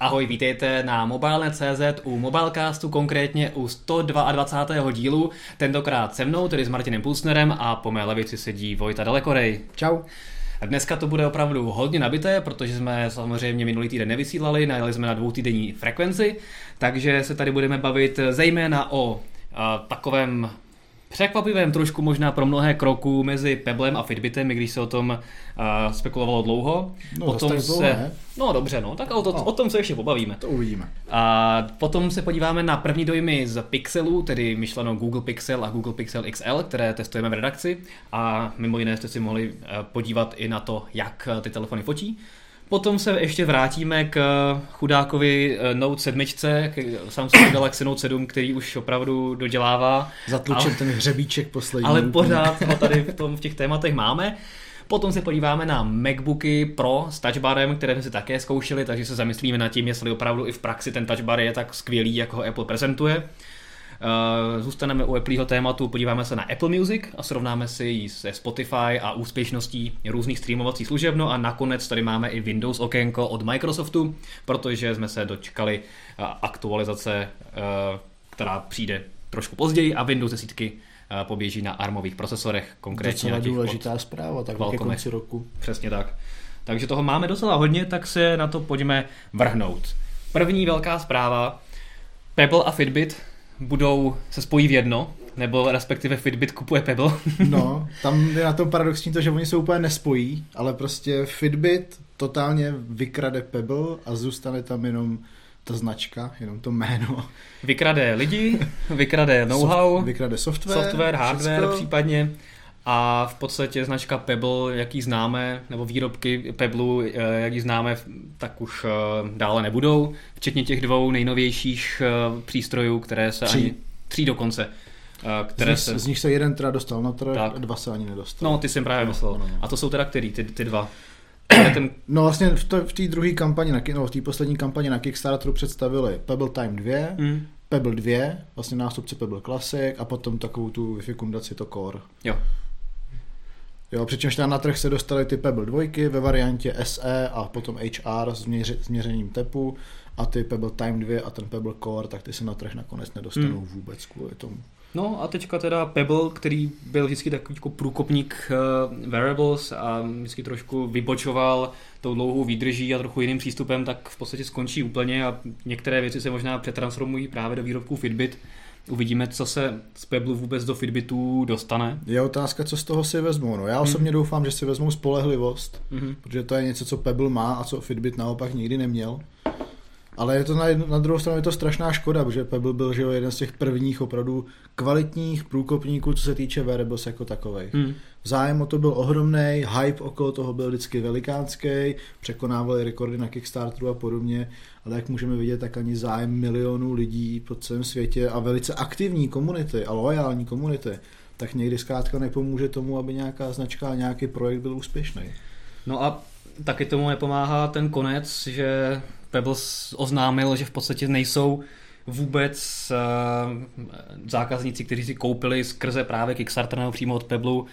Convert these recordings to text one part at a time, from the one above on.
Ahoj, vítejte na Mobile.cz u Mobilecastu, konkrétně u 122. dílu, tentokrát se mnou, tedy s Martinem Pulsnerem a po mé levici sedí Vojta Dalekorej. Čau. Dneska to bude opravdu hodně nabité, protože jsme samozřejmě minulý týden nevysílali, najeli jsme na dvoutýdenní frekvenci, takže se tady budeme bavit zejména o takovém překvapivém trošku možná pro mnohé kroku mezi Peblem a Fitbitem, i když se o tom uh, spekulovalo dlouho. No, potom dlouho, se... ne? No dobře, no, tak o, to, no. o tom se ještě pobavíme. To uvidíme. A potom se podíváme na první dojmy z Pixelu, tedy myšleno Google Pixel a Google Pixel XL, které testujeme v redakci. A mimo jiné jste si mohli podívat i na to, jak ty telefony fotí. Potom se ještě vrátíme k chudákovi eh, Note 7, k Samsung Galaxy Note 7, který už opravdu dodělává. Zatlučen ten hřebíček poslední. Ale pořád ho tady v, tom, v těch tématech máme. Potom se podíváme na MacBooky Pro s touchbarem, které jsme si také zkoušeli, takže se zamyslíme nad tím, jestli opravdu i v praxi ten touchbar je tak skvělý, jako ho Apple prezentuje. Eh, zůstaneme u Appleho tématu, podíváme se na Apple Music a srovnáme si ji se Spotify a úspěšností různých streamovacích služeb. No a nakonec tady máme i Windows okénko od Microsoftu, protože jsme se dočkali eh, aktualizace, eh, která přijde trošku později a Windows desítky poběží na armových procesorech, konkrétně Docela důležitá zpráva, tak ke konci roku. Přesně tak. Takže toho máme docela hodně, tak se na to pojďme vrhnout. První velká zpráva. Pebble a Fitbit budou, se spojí v jedno, nebo respektive Fitbit kupuje Pebble. no, tam je na tom paradoxní to, že oni se úplně nespojí, ale prostě Fitbit totálně vykrade Pebble a zůstane tam jenom ta značka, jenom to jméno. Vykrade lidi, vykrade know-how, Soft, vykrade software, software hardware všechno. případně a v podstatě značka Pebble, jaký známe, nebo výrobky Pebble, eh, jaký známe, tak už eh, dále nebudou, včetně těch dvou nejnovějších eh, přístrojů, které se tří. ani tří dokonce. Které z, nich, se... z nich se jeden teda dostal na trh a dva se ani nedostal. No, ty jsem právě no, myslel. No, no. A to jsou teda který, ty, ty dva? ten... No vlastně v, té druhé kampani, na, no, v té poslední kampani na Kickstarteru představili Pebble Time 2, mm. Pebble 2, vlastně nástupce Pebble Classic a potom takovou tu Wi-Fi kundaci to Core. Jo. Jo, přičemž tam na trh se dostaly ty Pebble 2 ve variantě SE a potom HR s, měři, s měřením tepu a ty Pebble Time 2 a ten Pebble Core, tak ty se na trh nakonec nedostanou hmm. vůbec kvůli tomu. No a teďka teda Pebble, který byl vždycky takový jako průkopník uh, variables a vždycky trošku vybočoval tou dlouhou výdrží a trochu jiným přístupem, tak v podstatě skončí úplně a některé věci se možná přetransformují právě do výrobků Fitbit. Uvidíme, co se z Pebble vůbec do Fitbitu dostane. Je otázka, co z toho si vezmou. No, já osobně hmm. doufám, že si vezmou spolehlivost, hmm. protože to je něco, co Pebble má a co Fitbit naopak nikdy neměl. Ale je to na, jednu, na druhou stranu je to strašná škoda, protože Pebble byl že jeden z těch prvních opravdu kvalitních průkopníků, co se týče wearables jako takových. Hmm. Zájem o to byl ohromný, hype okolo toho byl vždycky velikánský, překonávali rekordy na Kickstarteru a podobně, ale jak můžeme vidět, tak ani zájem milionů lidí po celém světě a velice aktivní komunity a loajální komunity, tak někdy zkrátka nepomůže tomu, aby nějaká značka a nějaký projekt byl úspěšný. No a taky tomu nepomáhá ten konec, že Pebble oznámil, že v podstatě nejsou vůbec uh, zákazníci, kteří si koupili skrze právě Kickstarter nebo přímo od Pebble, uh,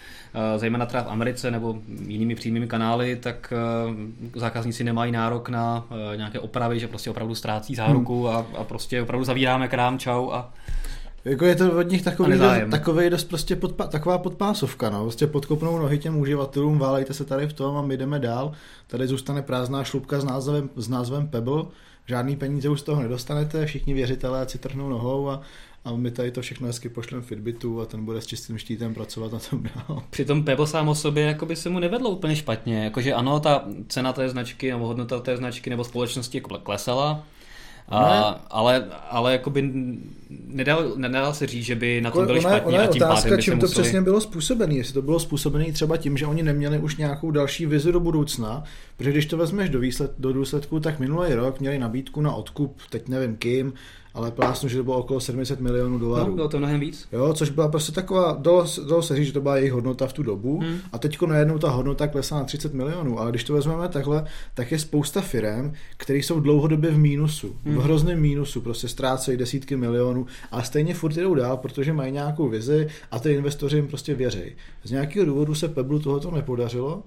zejména třeba v Americe nebo jinými přímými kanály, tak uh, zákazníci nemají nárok na uh, nějaké opravy, že prostě opravdu ztrácí záruku hmm. a, a prostě opravdu zavíráme krám, čau a jako je to od nich takový, dost, takový dost prostě podpa, taková podpásovka, no. Prostě podkopnou nohy těm uživatelům, válejte se tady v tom a my jdeme dál. Tady zůstane prázdná šlupka s názvem, s názvem Pebble, žádný peníze už z toho nedostanete, všichni věřitelé si trhnou nohou a, a my tady to všechno hezky pošlem Fitbitu a ten bude s čistým štítem pracovat na tom dál. Přitom Pebble sám o sobě jako by se mu nevedlo úplně špatně, jakože ano, ta cena té značky nebo hodnota té značky nebo společnosti jako klesala, a, ale, ale jakoby nedal, nedal se říct, že by na tom byli ona, špatně ona a tím otázka, pádem čím to museli... přesně bylo způsobené. Jestli to bylo způsobené třeba tím, že oni neměli už nějakou další vizi do budoucna, protože když to vezmeš do, výsled, do důsledku, tak minulý rok měli nabídku na odkup, teď nevím kým, ale plásnu, že to bylo okolo 700 milionů dolarů. No, bylo to mnohem víc. Jo, což byla prostě taková, dalo, dalo se říct, že to byla jejich hodnota v tu dobu hmm. a teď najednou ta hodnota klesá na 30 milionů, ale když to vezmeme takhle, tak je spousta firm, které jsou dlouhodobě v mínusu, hmm. v hrozném mínusu, prostě ztrácejí desítky milionů a stejně furt jdou dál, protože mají nějakou vizi a ty investoři jim prostě věří. Z nějakého důvodu se Pebble tohoto nepodařilo,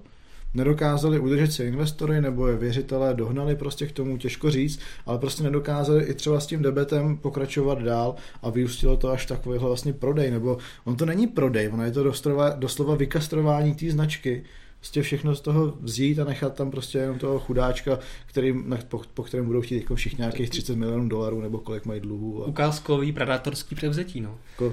nedokázali udržet si investory nebo je věřitelé dohnali prostě k tomu, těžko říct, ale prostě nedokázali i třeba s tím debetem pokračovat dál a vyústilo to až takovýhle vlastně prodej, nebo on to není prodej, ono je to doslova, doslova vykastrování té značky, prostě všechno z toho vzít a nechat tam prostě jenom toho chudáčka, který, po, po kterém budou chtít jako všichni nějakých 30 milionů dolarů nebo kolik mají dluhů. A... Ukázkový predátorský převzetí, no. Jako,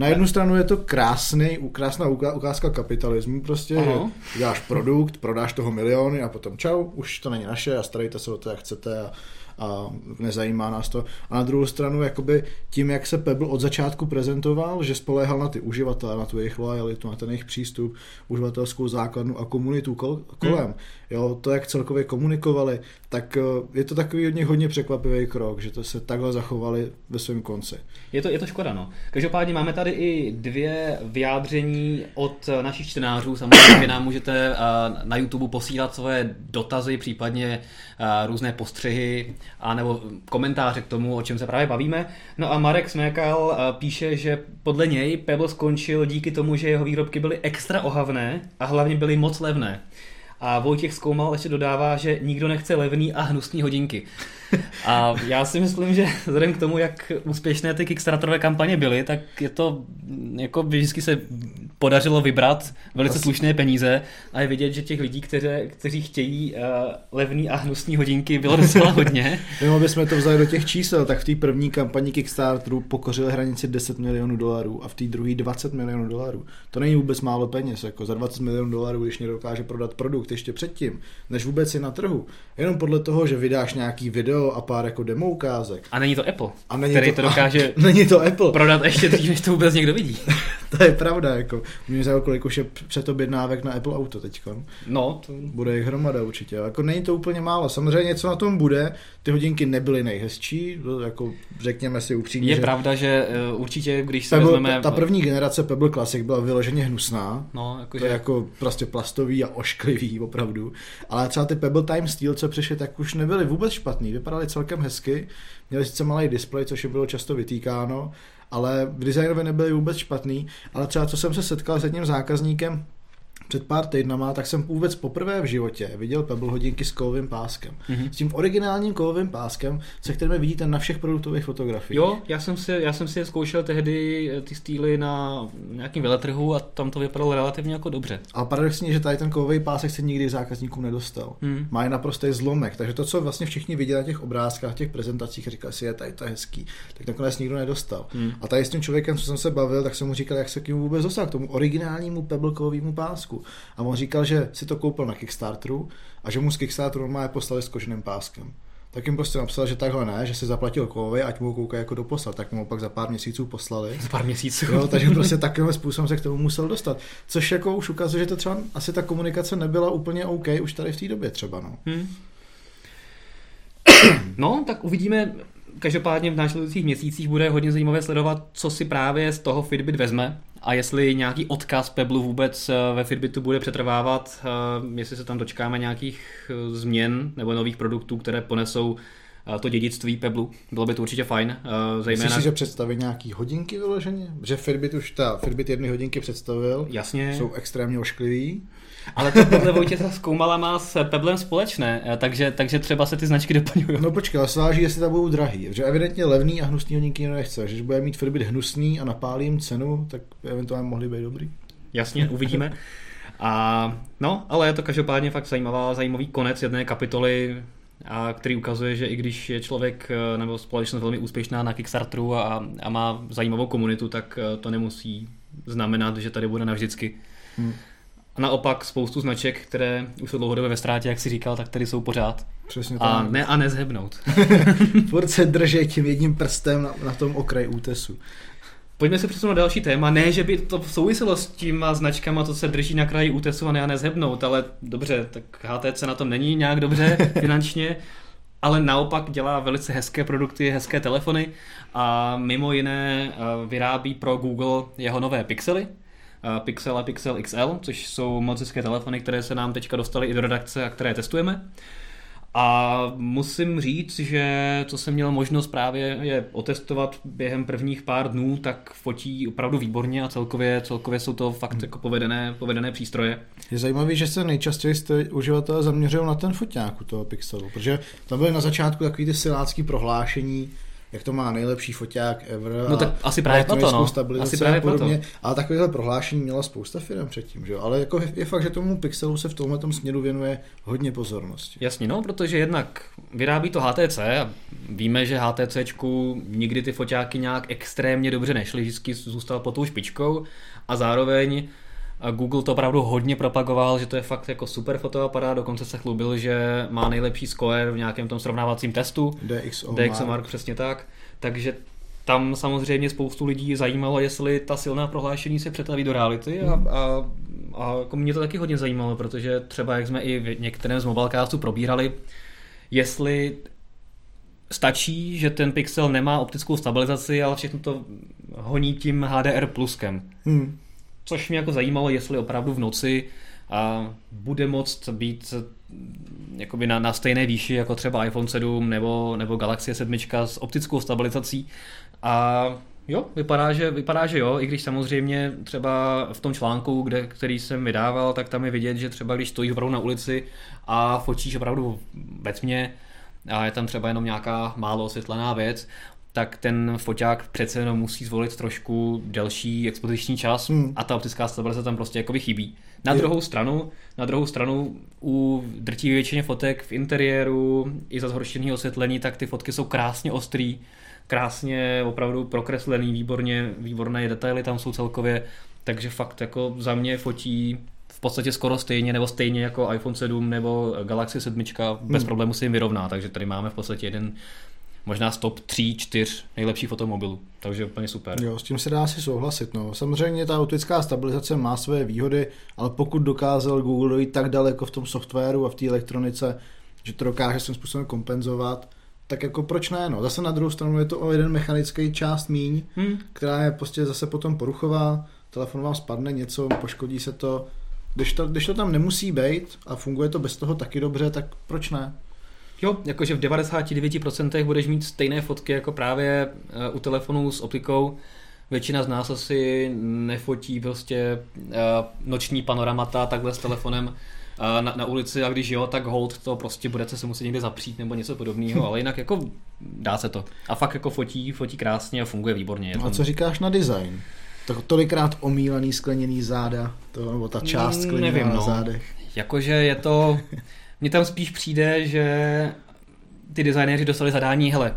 na jednu stranu je to krásný, krásná ukázka kapitalismu, prostě, Aha. že děláš produkt, prodáš toho miliony a potom čau, už to není naše a starejte se o to, jak chcete a a nezajímá nás to. A na druhou stranu, jakoby tím, jak se Pebble od začátku prezentoval, že spoléhal na ty uživatele, na tu jejich lojalitu, na ten jejich přístup, uživatelskou základnu a komunitu kol- kolem, hmm. jo, to, jak celkově komunikovali, tak eh, je to takový hodně, hodně překvapivý krok, že to se takhle zachovali ve svém konci. Je to, je to škoda, no. Každopádně máme tady i dvě vyjádření od našich čtenářů. Samozřejmě nám můžete eh, na YouTube posílat svoje dotazy, případně eh, různé postřehy a nebo komentáře k tomu, o čem se právě bavíme. No a Marek Smékal píše, že podle něj Pebble skončil díky tomu, že jeho výrobky byly extra ohavné a hlavně byly moc levné. A Vojtěch Zkoumal ještě dodává, že nikdo nechce levný a hnusný hodinky. A já si myslím, že vzhledem k tomu, jak úspěšné ty Kickstarterové kampaně byly, tak je to, jako vždycky se podařilo vybrat velice slušné peníze a je vidět, že těch lidí, kteří, kteří chtějí uh, levný a hnusný hodinky, bylo docela hodně. Mimo bychom to vzali do těch čísel, tak v té první kampani Kickstarteru pokořili hranici 10 milionů dolarů a v té druhé 20 milionů dolarů. To není vůbec málo peněz, jako za 20 milionů dolarů, když někdo dokáže prodat produkt ještě předtím, než vůbec je na trhu. Jenom podle toho, že vydáš nějaký video a pár jako demo ukázek. A není to Apple, a není který to, to dokáže a, není to Apple. prodat ještě dřív, než to vůbec někdo vidí. to je pravda, jako. Mě za kolik už je předobjednávek na Apple Auto teď. No. To... Bude jich hromada určitě. Jako není to úplně málo. Samozřejmě něco na tom bude. Ty hodinky nebyly nejhezčí, jako řekněme si upřímně. Je že... pravda, že uh, určitě, když se Pebble, vezmeme... Ta, ta první generace Pebble Classic byla vyloženě hnusná. No, jako to že... je jako prostě plastový a ošklivý, opravdu. Ale třeba ty Pebble Time Steel, co přišly, tak už nebyly vůbec špatný. Vypadaly celkem hezky. Měli sice malý displej, což je bylo často vytýkáno, ale v designově nebyly vůbec špatný, ale třeba co jsem se setkal s jedním zákazníkem, před pár týdnama, tak jsem vůbec poprvé v životě viděl Pebble hodinky s kovovým páskem. Mm-hmm. S tím originálním kovovým páskem, se kterým vidíte na všech produktových fotografiích. Jo, já jsem si, já jsem si je zkoušel tehdy eh, ty stýly na nějakém veletrhu a tam to vypadalo relativně jako dobře. A paradoxně, že tady ten kovový pásek se nikdy zákazníkům nedostal. Mm. Má je naprostý zlomek, takže to, co vlastně všichni viděli na těch obrázkách, těch prezentacích, říkali si, je tady to je hezký, tak nakonec nikdo nedostal. Mm. A tady s tím člověkem, co jsem se bavil, tak jsem mu říkal, jak se k němu vůbec dostal, k tomu originálnímu Pebble kovovému pásku. A on říkal, že si to koupil na Kickstarteru a že mu z Kickstarteru normálně poslali s koženým páskem. Tak jim prostě napsal, že takhle ne, že si zaplatil kovy, ať mu koukají jako doposlat, tak mu pak za pár měsíců poslali. Za pár měsíců. Jo, takže prostě takovým způsobem se k tomu musel dostat. Což jako už ukazuje, že to třeba asi ta komunikace nebyla úplně OK už tady v té době třeba. No. Hmm. No, tak uvidíme, Každopádně v následujících měsících bude hodně zajímavé sledovat, co si právě z toho Fitbit vezme a jestli nějaký odkaz Pebble vůbec eh, ve Fitbitu bude přetrvávat, eh, jestli se tam dočkáme nějakých eh, změn nebo nových produktů, které ponesou to dědictví Pebble. Bylo by to určitě fajn. Zejména... Myslíš si, že představit nějaký hodinky vyloženě? Že Fitbit už ta Fitbit jedny hodinky představil. Jasně. Jsou extrémně ošklivý. Ale to podle Vojtěcha Zkoumala má s Peblem společné, eh, takže, takže třeba se ty značky doplňují. No počkej, ale sváží, jestli to budou drahý. Že evidentně levný a hnusný ho nikdy nechce. Že když bude mít Fitbit hnusný a napálí jim cenu, tak eventuálně mohli být dobrý. Jasně, uvidíme. A no, ale je to každopádně fakt zajímavá, zajímavý konec jedné kapitoly, a který ukazuje, že i když je člověk eh, nebo společnost velmi úspěšná na Kickstarteru a, a má zajímavou komunitu, tak eh, to nemusí znamenat, že tady bude navždycky. Hmm. A naopak spoustu značek, které už jsou dlouhodobě ve ztrátě, jak si říkal, tak tady jsou pořád. Přesně a ne a nezhebnout. Furt se drží tím jedním prstem na, na tom okraji útesu. Pojďme se přesunout na další téma. Ne, že by to souviselo s těma značkama, to se drží na kraji útesu a ne a nezhebnout, ale dobře, tak HTC na tom není nějak dobře finančně, ale naopak dělá velice hezké produkty, hezké telefony a mimo jiné eh, vyrábí pro Google jeho nové Pixely, Pixel a Pixel XL, což jsou moc hezké telefony, které se nám teďka dostaly i do redakce a které testujeme. A musím říct, že co jsem měl možnost právě je otestovat během prvních pár dnů, tak fotí opravdu výborně a celkově, celkově jsou to fakt jako povedené, povedené přístroje. Je zajímavé, že se nejčastěji uživatelé zaměřují na ten foťák u toho Pixelu, protože tam byly na začátku takový ty silácký prohlášení, jak to má nejlepší foťák ever. No tak asi právě proto, no. Asi právě a podobně. Proto. Ale takovéhle prohlášení měla spousta firm předtím, že jo? Ale jako je, je fakt, že tomu Pixelu se v tomhle směru věnuje hodně pozornosti. Jasně, no, protože jednak vyrábí to HTC a víme, že HTCčku nikdy ty foťáky nějak extrémně dobře nešly, vždycky zůstal pod tou špičkou a zároveň a Google to opravdu hodně propagoval, že to je fakt jako super fotoaparát, dokonce se chlubil, že má nejlepší score v nějakém tom srovnávacím testu. DxO, DxO Mark, přesně tak. Takže tam samozřejmě spoustu lidí zajímalo, jestli ta silná prohlášení se přetaví do reality a, a, a jako mě to taky hodně zajímalo, protože třeba jak jsme i v některém z mobilecastu probírali, jestli stačí, že ten pixel nemá optickou stabilizaci, ale všechno to honí tím HDR pluskem. Hmm což mě jako zajímalo, jestli opravdu v noci a bude moct být jakoby na, na stejné výši jako třeba iPhone 7 nebo, nebo Galaxy 7 s optickou stabilizací. A jo, vypadá že, vypadá, že jo, i když samozřejmě třeba v tom článku, kde, který jsem vydával, tak tam je vidět, že třeba když stojíš opravdu na ulici a fotíš opravdu ve tmě, a je tam třeba jenom nějaká málo osvětlená věc, tak ten foťák přece jenom musí zvolit trošku delší expoziční čas hmm. a ta optická stabilizace tam prostě jakoby chybí. Na je. druhou stranu, na druhou stranu u drtivé většině fotek v interiéru i za zhoršeného osvětlení, tak ty fotky jsou krásně ostrý, krásně opravdu prokreslený, výborně, výborné detaily tam jsou celkově, takže fakt jako za mě fotí v podstatě skoro stejně, nebo stejně jako iPhone 7 nebo Galaxy 7, bez hmm. problému se jim vyrovná, takže tady máme v podstatě jeden možná z top 3, 4 nejlepších fotomobilů. Takže úplně super. Jo, s tím se dá si souhlasit. No. Samozřejmě ta optická stabilizace má své výhody, ale pokud dokázal Google dojít tak daleko v tom softwaru a v té elektronice, že to dokáže svým způsobem kompenzovat, tak jako proč ne? No. Zase na druhou stranu je to o jeden mechanický část míň, hmm. která je prostě zase potom poruchová, telefon vám spadne něco, poškodí se to. Když to, když to tam nemusí být a funguje to bez toho taky dobře, tak proč ne? Jo, jakože v 99% budeš mít stejné fotky jako právě eh, u telefonu s optikou. Většina z nás asi nefotí prostě eh, noční panoramata takhle s telefonem eh, na, na ulici a když jo, tak hold to prostě budete se muset někde zapřít nebo něco podobného, ale jinak jako dá se to. A fakt jako fotí, fotí krásně a funguje výborně. A co říkáš na design? Tak tolikrát omílaný skleněný záda, to, nebo ta část skleněná Nevím, no. na zádech. Jakože je to mně tam spíš přijde, že ty designéři dostali zadání, hele,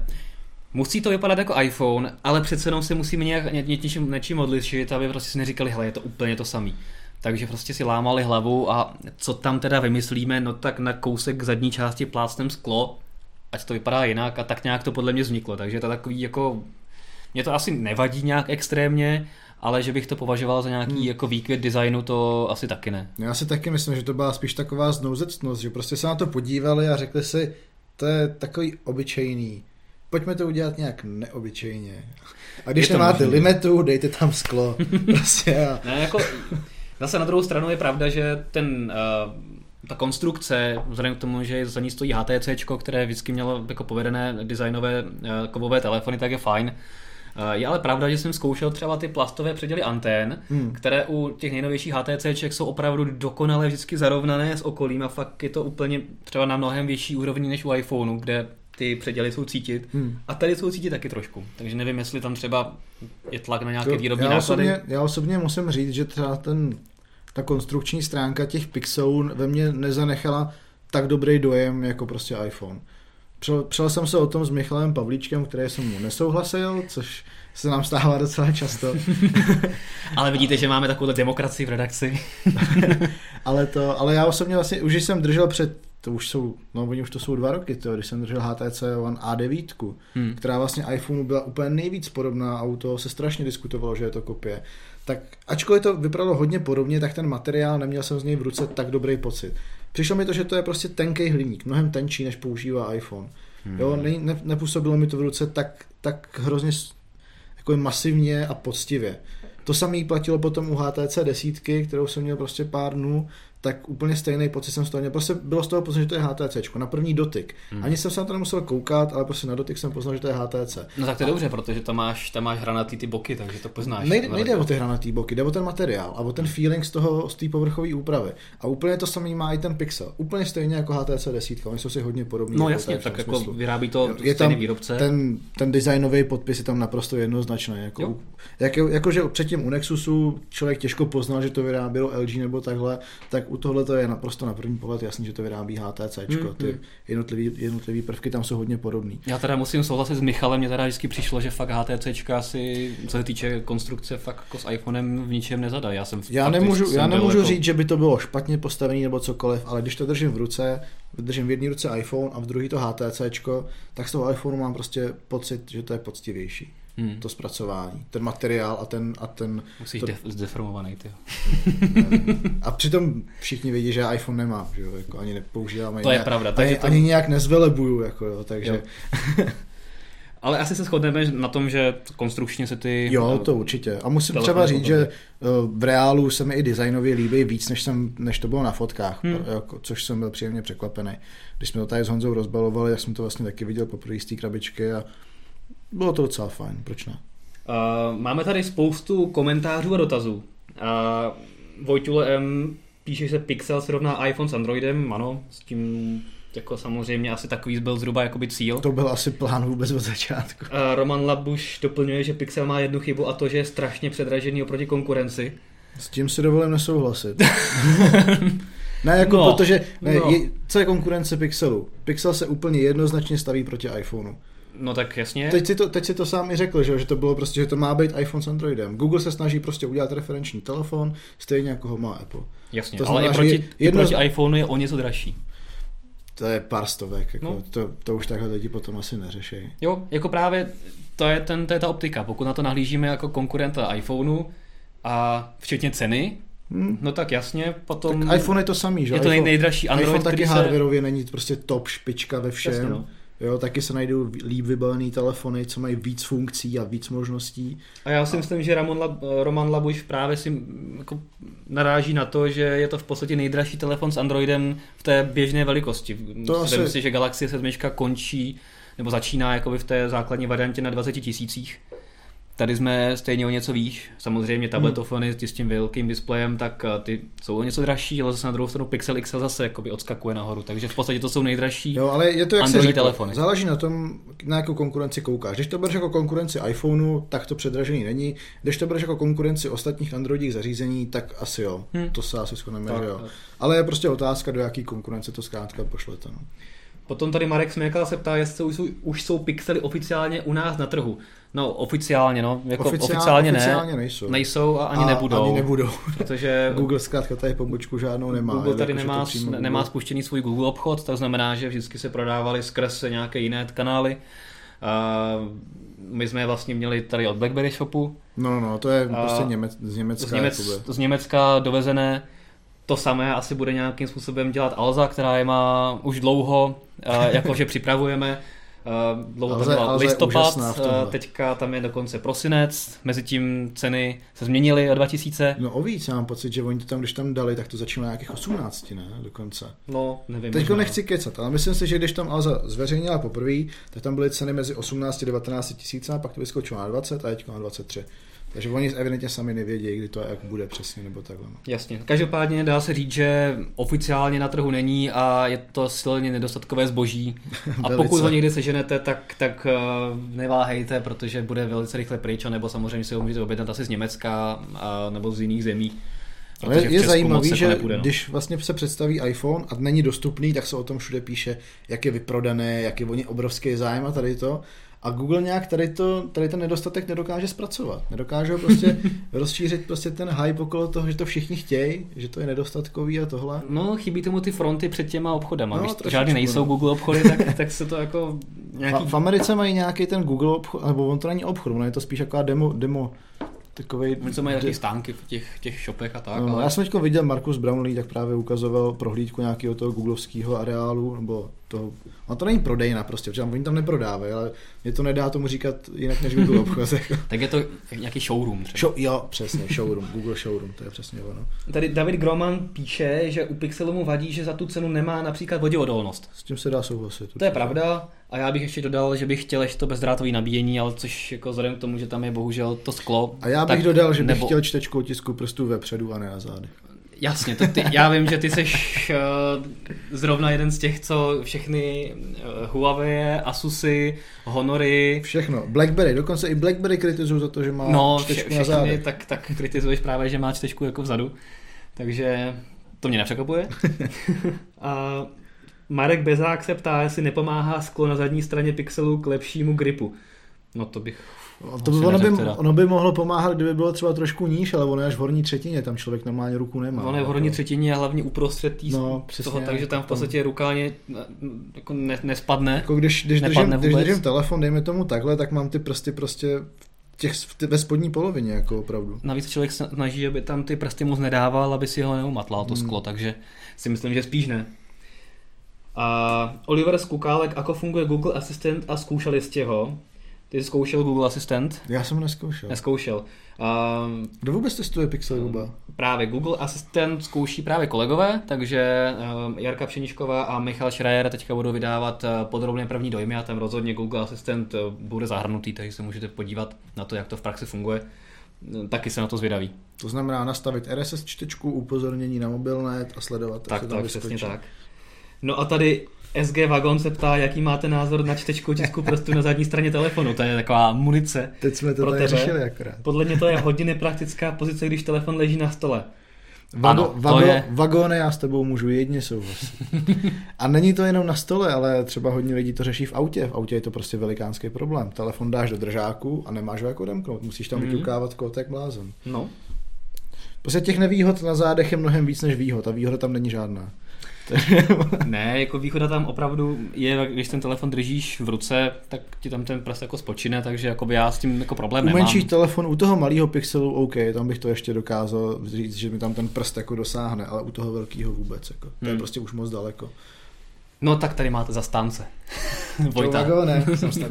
musí to vypadat jako iPhone, ale přece jenom si musíme nějak ně, něčím, něčím odlišit, aby prostě si neříkali, hele, je to úplně to samý. Takže prostě si lámali hlavu a co tam teda vymyslíme, no tak na kousek zadní části plácnem sklo, ať to vypadá jinak a tak nějak to podle mě vzniklo. Takže to takový jako, mě to asi nevadí nějak extrémně, ale že bych to považoval za nějaký hmm. jako výkvět designu, to asi taky ne. Já si taky myslím, že to byla spíš taková znouzectnost, že prostě se na to podívali a řekli si, to je takový obyčejný. Pojďme to udělat nějak neobyčejně. A když nemáte možný. limitu, dejte tam sklo. prostě a... ne, jako, zase na druhou stranu je pravda, že ten uh, ta konstrukce, vzhledem k tomu, že za ní stojí HTC, které vždycky mělo jako povedené designové uh, kovové telefony, tak je fajn. Eh, je ale pravda, že jsem zkoušel třeba ty plastové předěly antén, hmm. které u těch nejnovějších HTC jsou opravdu dokonale vždycky zarovnané s okolím a fakt je to úplně třeba na mnohem vyšší úrovni než u iPhoneu, kde ty předěly jsou cítit. Hmm. A tady jsou cítit taky trošku. Takže nevím, jestli tam třeba je tlak na nějaké výrobní já náklady. Osobně, já osobně musím říct, že třeba ten, ta konstrukční stránka těch pixelů ve mně nezanechala tak dobrý dojem jako prostě iPhone. Přel, přel jsem se o tom s Michalem Pavlíčkem, který jsem mu nesouhlasil, což se nám stává docela často. ale vidíte, že máme takovou demokracii v redakci. ale to, ale já osobně vlastně, už jsem držel před, to už jsou, no oni už to jsou dva roky, to, když jsem držel HTC One A9, hmm. která vlastně iPhoneu byla úplně nejvíc podobná a u toho se strašně diskutovalo, že je to kopie. Tak ačkoliv to vypadalo hodně podobně, tak ten materiál neměl jsem z něj v ruce tak dobrý pocit. Přišlo mi to, že to je prostě tenký hliník, mnohem tenčí, než používá iPhone. Hmm. Jo, ne, ne, nepůsobilo mi to v ruce tak, tak hrozně jako masivně a poctivě. To samé platilo potom u HTC desítky, kterou jsem měl prostě pár dnů, tak úplně stejný pocit jsem z toho měl. Prostě bylo z toho pocit, že to je HTC. Na první dotyk. Hmm. Ani jsem se na to nemusel koukat, ale prostě na dotyk jsem poznal, že to je HTC. No tak to je a... dobře, protože tam máš, tam máš hranatý ty boky, takže to poznáš. Nejde, nejde o ty hranatý boky, jde o ten materiál a o ten feeling z toho, z té povrchové úpravy. A úplně to samý má i ten Pixel. Úplně stejně jako HTC 10. Oni jsou si hodně podobní. No jasně, tak jako smyslu. vyrábí to je tam výrobce. Ten, ten designový podpis je tam naprosto jednoznačný. Jako, jak, jako, že předtím u Nexusu člověk těžko poznal, že to vyrábělo LG nebo takhle, tak u tohle to je naprosto na první pohled jasný, že to vyrábí HTC. Hmm, ty hmm. jednotlivý, jednotlivý prvky tam jsou hodně podobný. Já teda musím souhlasit s Michalem, mě teda vždycky přišlo, že fakt HTC si, co se týče konstrukce, fakt jako s iPhonem v ničem nezadá. Já jsem já nemůžu, já nemůžu jako... říct, že by to bylo špatně postavený nebo cokoliv, ale když to držím v ruce, držím v jedné ruce iPhone a v druhé to HTC, tak z toho iPhoneu mám prostě pocit, že to je poctivější hmm. to zpracování, ten materiál a ten... A ten Musíš to... def- zdeformovaný, ty. a přitom všichni vědí, že iPhone nemá, že jo, jako ani nepoužívám. To je nějak, pravda. Takže ani, to... ani nějak nezvelebuju, jako jo, takže... Jo. Ale asi se shodneme na tom, že konstrukčně se ty... Jo, to určitě. A musím třeba říct, že eh, v reálu se mi i designově líbí víc, než, jsem, než to bylo na fotkách, hmm. jako, což jsem byl příjemně překvapený. Když jsme to tady s Honzou rozbalovali, jak jsem to vlastně taky viděl poprvé z té krabičky a bylo to docela fajn, proč ne? Uh, máme tady spoustu komentářů a dotazů. Uh, Vojtule M píše, že Pixel se rovná iPhone s Androidem, ano, s tím jako samozřejmě asi takový byl zhruba jakoby cíl. To byl asi plán vůbec od začátku. Uh, Roman Labuš doplňuje, že Pixel má jednu chybu a to, že je strašně předražený oproti konkurenci. S tím si dovolím nesouhlasit. ne, jako no, protože, ne, no. je, co je konkurence Pixelu? Pixel se úplně jednoznačně staví proti iPhoneu. No tak jasně. Teď si to, teď si to sám i řekl, že, že to bylo prostě, že to má být iPhone s Androidem. Google se snaží prostě udělat referenční telefon, stejně jako ho má Apple. Jasně, to znamená, ale i proti, jedno... proti iPhoneu je o něco dražší. To je pár stovek, jako, no. to, to, už takhle lidi potom asi neřeší. Jo, jako právě to je, ten, to je ta optika. Pokud na to nahlížíme jako konkurenta iPhoneu a včetně ceny, Hmm. No tak jasně, potom... Tak iPhone je to samý, že? Je to nej, nejdražší Android, iPhone taky se... hardwareově není prostě top špička ve všem. Jasně, no. Jo, taky se najdou líp vybavené telefony, co mají víc funkcí a víc možností. A já si a... myslím, že Ramon Lab, Roman Labuš právě si jako naráží na to, že je to v podstatě nejdražší telefon s Androidem v té běžné velikosti. To asi... si, že Galaxy 7 končí nebo začíná jakoby v té základní variantě na 20 tisících. Tady jsme stejně o něco výš. Samozřejmě tabletofony hmm. s tím velkým displejem, tak eh, ty jsou o něco dražší, ale zase na druhou stranu Pixel XL zase jakoby odskakuje nahoru. Takže v podstatě to jsou nejdražší jo, ale je to, jak Android řekl, telefony. Záleží na tom, na jakou konkurenci koukáš. Když to bereš jako konkurenci iPhoneu, tak to předražený není. Když to bereš jako konkurenci ostatních Androidích zařízení, tak asi jo. Hmm. To se asi shodneme, že jo. Ale je prostě otázka, do jaký konkurence to zkrátka pošlete. No. Potom tady Marek Směkal se ptá, jestli jsou, už jsou pixely oficiálně u nás na trhu. No oficiálně, no. Jako oficiálně, oficiálně, ne. Oficiálně nejsou. Nejsou a ani a, nebudou. Ani nebudou. Protože Google zkrátka tady pobočku žádnou nemá. Google tady jako, nemá, nemá Google. spuštěný svůj Google obchod, to znamená, že vždycky se prodávali skrz nějaké jiné kanály. Uh, my jsme je vlastně měli tady od BlackBerry shopu. No, no, to je prostě Němec, z Německa. Z, Němec, z Německa dovezené. To samé asi bude nějakým způsobem dělat Alza, která je má už dlouho, uh, jakože připravujeme. Uh, dlouho to byl listopad, uh, teďka tam je dokonce prosinec, mezi tím ceny se změnily o 2000. No o víc, já mám pocit, že oni to tam, když tam dali, tak to začíná nějakých 18, ne, dokonce. No, nevím. Teďko nechci kecat, ale myslím si, že když tam Alza zveřejnila poprvé, tak tam byly ceny mezi 18 a 19 tisíc a pak to vyskočilo na 20 a teďko na 23. Takže oni evidentně sami nevědí, kdy to jak bude přesně nebo takhle. No. Jasně. Každopádně dá se říct, že oficiálně na trhu není a je to silně nedostatkové zboží. A pokud ho někdy seženete, tak, tak eh, neváhejte, protože bude velice rychle pryč, nebo samozřejmě si ho můžete objednat asi z Německa a, nebo z jiných zemí. Ale je zajímavý, že nepůjde, no. když vlastně se představí iPhone a není dostupný, tak se o tom všude píše, jak je vyprodané, jak je o ně obrovský zájem a tady to. A Google nějak tady, to, tady ten nedostatek nedokáže zpracovat. Nedokáže prostě rozšířit prostě ten hype okolo toho, že to všichni chtějí, že to je nedostatkový a tohle. No, chybí tomu ty fronty před těma obchodama. No, Víš, žádný nejsou no. Google obchody, tak, tak se to jako nějaký... V, v Americe mají nějaký ten Google obchod, nebo on to není obchod, ono je to spíš jako demo, demo takový. Oni mají taky stánky v těch, těch shopech a tak. No, ale... Já jsem teď viděl Markus Brownlee, tak právě ukazoval prohlídku nějakého toho googlovského areálu, nebo toho, no to není prodejna prostě, protože oni tam neprodávají, ale mě to nedá tomu říkat jinak než Google obchod. Jako. tak je to nějaký showroom třeba. Show, jo, přesně, showroom, Google showroom, to je přesně ono. Tady David Groman píše, že u Pixelu mu vadí, že za tu cenu nemá například voděodolnost. S tím se dá souhlasit. To je pravda a já bych ještě dodal, že bych chtěl ještě to bezdrátové nabíjení, ale což jako vzhledem k tomu, že tam je bohužel to sklo. A já bych tak, dodal, že bych nebo... chtěl čtečku otisku prstů vepředu a ne na zádech. Jasně, to ty, já vím, že ty jsi uh, zrovna jeden z těch, co všechny uh, Huawei, Asusy, Honory... Všechno. Blackberry, dokonce i Blackberry kritizují za to, že má no, čtečku vše, na zádech. tak, tak kritizuješ právě, že má čtečku jako vzadu. Takže to mě nepřekvapuje. a Marek Bezák se ptá, jestli nepomáhá sklo na zadní straně pixelu k lepšímu gripu. No to bych to by, ono, by, ono by mohlo pomáhat, kdyby bylo třeba trošku níž, ale ono je až v horní třetině, tam člověk normálně ruku nemá. Ono je v horní jako. třetině a hlavně uprostřed tý, no, přesně, toho, takže tam v podstatě ruka ani jako ne, nespadne. Jako když, když, držím, když držím telefon, dejme tomu takhle, tak mám ty prsty prostě těch, ve spodní polovině, jako opravdu. Navíc člověk snaží, aby tam ty prsty moc nedával, aby si ho neumatlal to hmm. sklo, takže si myslím, že spíš ne. A Oliver Skukálek, ako funguje Google Assistant a zkoušeli jste ho. Ty jsi zkoušel Google Assistant? Já jsem neskoušel. Neskoušel. Um, Kdo vůbec testuje Pixel Google? Právě Google Assistant zkouší právě kolegové, takže um, Jarka Pšeničková a Michal Schreier teďka budou vydávat uh, podrobně první dojmy a tam rozhodně Google Assistant uh, bude zahrnutý, takže se můžete podívat na to, jak to v praxi funguje. Taky se na to zvědaví. To znamená nastavit RSS čtečku, upozornění na mobilnet a sledovat. Tak, tak, přesně tak. No a tady SG Vagon se ptá, jaký máte názor na čtečku tisku prstu na zadní straně telefonu. To je taková munice. Teď jsme to tady řešili akorát. Podle mě to je hodně nepraktická pozice, když telefon leží na stole. Vago, ano, vago, je... Vagóny já s tebou můžu jedně souhlasit. A není to jenom na stole, ale třeba hodně lidí to řeší v autě. V autě je to prostě velikánský problém. Telefon dáš do držáku a nemáš ho jako odemknout. Musíš tam mm. vyťukávat kód jak blázen. No. Prostě těch nevýhod na zádech je mnohem víc než výhod a výhoda tam není žádná. ne, jako výhoda tam opravdu je, když ten telefon držíš v ruce, tak ti tam ten prst jako spočine, takže jako já s tím jako problém nemám. U menších telefon, u toho malého pixelu, OK, tam bych to ještě dokázal říct, že mi tam ten prst jako dosáhne, ale u toho velkého vůbec, jako. To je hmm. prostě už moc daleko. No tak tady máte zastánce. Vojta. ne, jsem s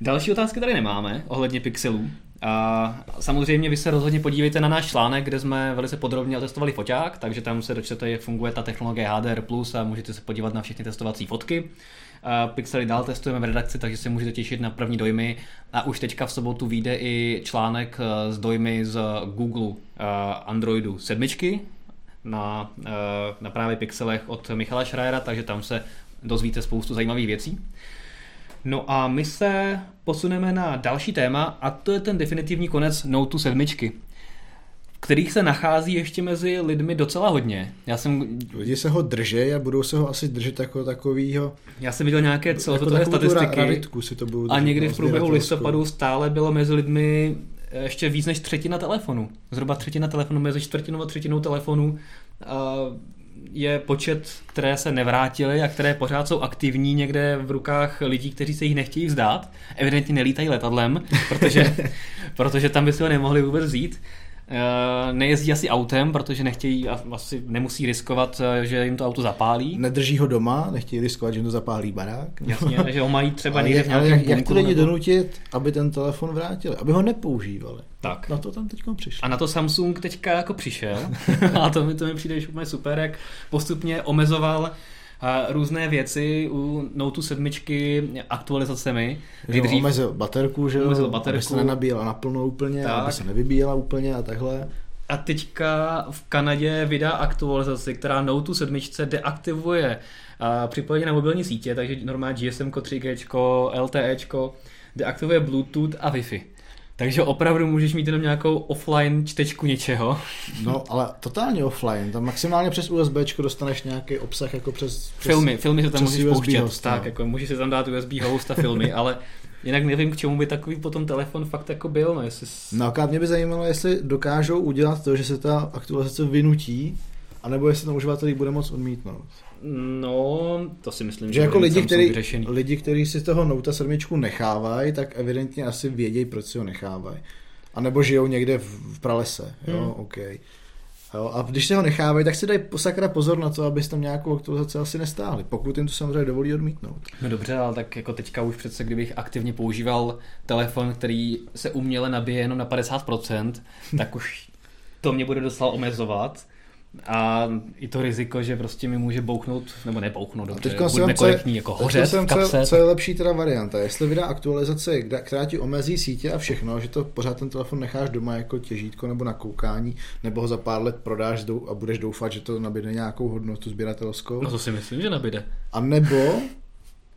Další otázky tady nemáme ohledně pixelů. A samozřejmě vy se rozhodně podívejte na náš článek, kde jsme velice podrobně testovali foťák, takže tam se dočtete, jak funguje ta technologie HDR+, a můžete se podívat na všechny testovací fotky. A Pixely dál testujeme v redakci, takže se můžete těšit na první dojmy. A už teďka v sobotu vyjde i článek s dojmy z Google Androidu 7 na, na právě pixelech od Michala Schreiera, takže tam se dozvíte spoustu zajímavých věcí. No a my se posuneme na další téma a to je ten definitivní konec Note 7, kterých se nachází ještě mezi lidmi docela hodně. Já jsem... Lidi se ho drží a budou se ho asi držet jako takovýho... Já jsem viděl nějaké celosvětové jako statistiky si to budou a někdy v průběhu listopadu stále bylo mezi lidmi ještě víc než třetina telefonu. Zhruba třetina telefonu mezi čtvrtinou a třetinou telefonu je počet, které se nevrátily a které pořád jsou aktivní někde v rukách lidí, kteří se jich nechtějí vzdát. Evidentně nelítají letadlem, protože, protože tam by si ho nemohli vůbec vzít. Eh, nejezdí asi autem, protože nechtějí, asi nemusí riskovat, eh, že jim to auto zapálí. Nedrží ho doma, nechtějí riskovat, že jim to zapálí barák. Jasně, že ho mají třeba někde v nějakém jak, jak ty lidi nebo... donutit, aby ten telefon vrátili, aby ho nepoužívali. Tak. Na to tam teď přišli. A na to Samsung teďka jako přišel. a to mi, to mi přijde úplně super, jak postupně omezoval různé věci u Note 7 aktualizacemi. Že dřív... omezil baterku, že jo? Omezil baterku. Aby se nenabíjela naplno úplně, tak. aby se nevybíjela úplně a takhle. A teďka v Kanadě vydá aktualizaci, která Note 7 deaktivuje připojení na mobilní sítě, takže normálně GSM 3G, LTE, deaktivuje Bluetooth a Wi-Fi. Takže opravdu můžeš mít jenom nějakou offline čtečku něčeho. No, ale totálně offline. Tam maximálně přes USB dostaneš nějaký obsah jako přes... přes filmy, filmy se tam můžeš USB pouštět. Host, tak, no. jako můžeš si tam dát USB host a filmy, ale jinak nevím, k čemu by takový potom telefon fakt jako byl. No, jestli... no a mě by zajímalo, jestli dokážou udělat to, že se ta aktualizace vynutí, anebo jestli to uživatel bude moc odmítnout. No, to si myslím, že, že jako lidi, který, lidi, kteří si toho Note 7 nechávají, tak evidentně asi vědějí, proč si ho nechávají. A nebo žijou někde v, v pralese, jo, hmm. OK. Jo, a když se ho nechávají, tak si dají sakra pozor na to, abyste tam nějakou aktualizaci asi nestáhli, pokud jim to samozřejmě dovolí odmítnout. No dobře, ale tak jako teďka už přece, kdybych aktivně používal telefon, který se uměle nabije jenom na 50%, tak už to mě bude dostal omezovat. A i to riziko, že prostě mi může bouchnout, nebo nebouchnout, dobře, teďka buďme korektní, jako hořet jsem, v co, co je lepší teda varianta, jestli vydá aktualizaci, kde- která ti omezí sítě a všechno, že to pořád ten telefon necháš doma jako těžítko nebo na koukání, nebo ho za pár let prodáš a budeš doufat, že to nabíde nějakou hodnotu sběratelskou. No to si myslím, že nebyde. A nebo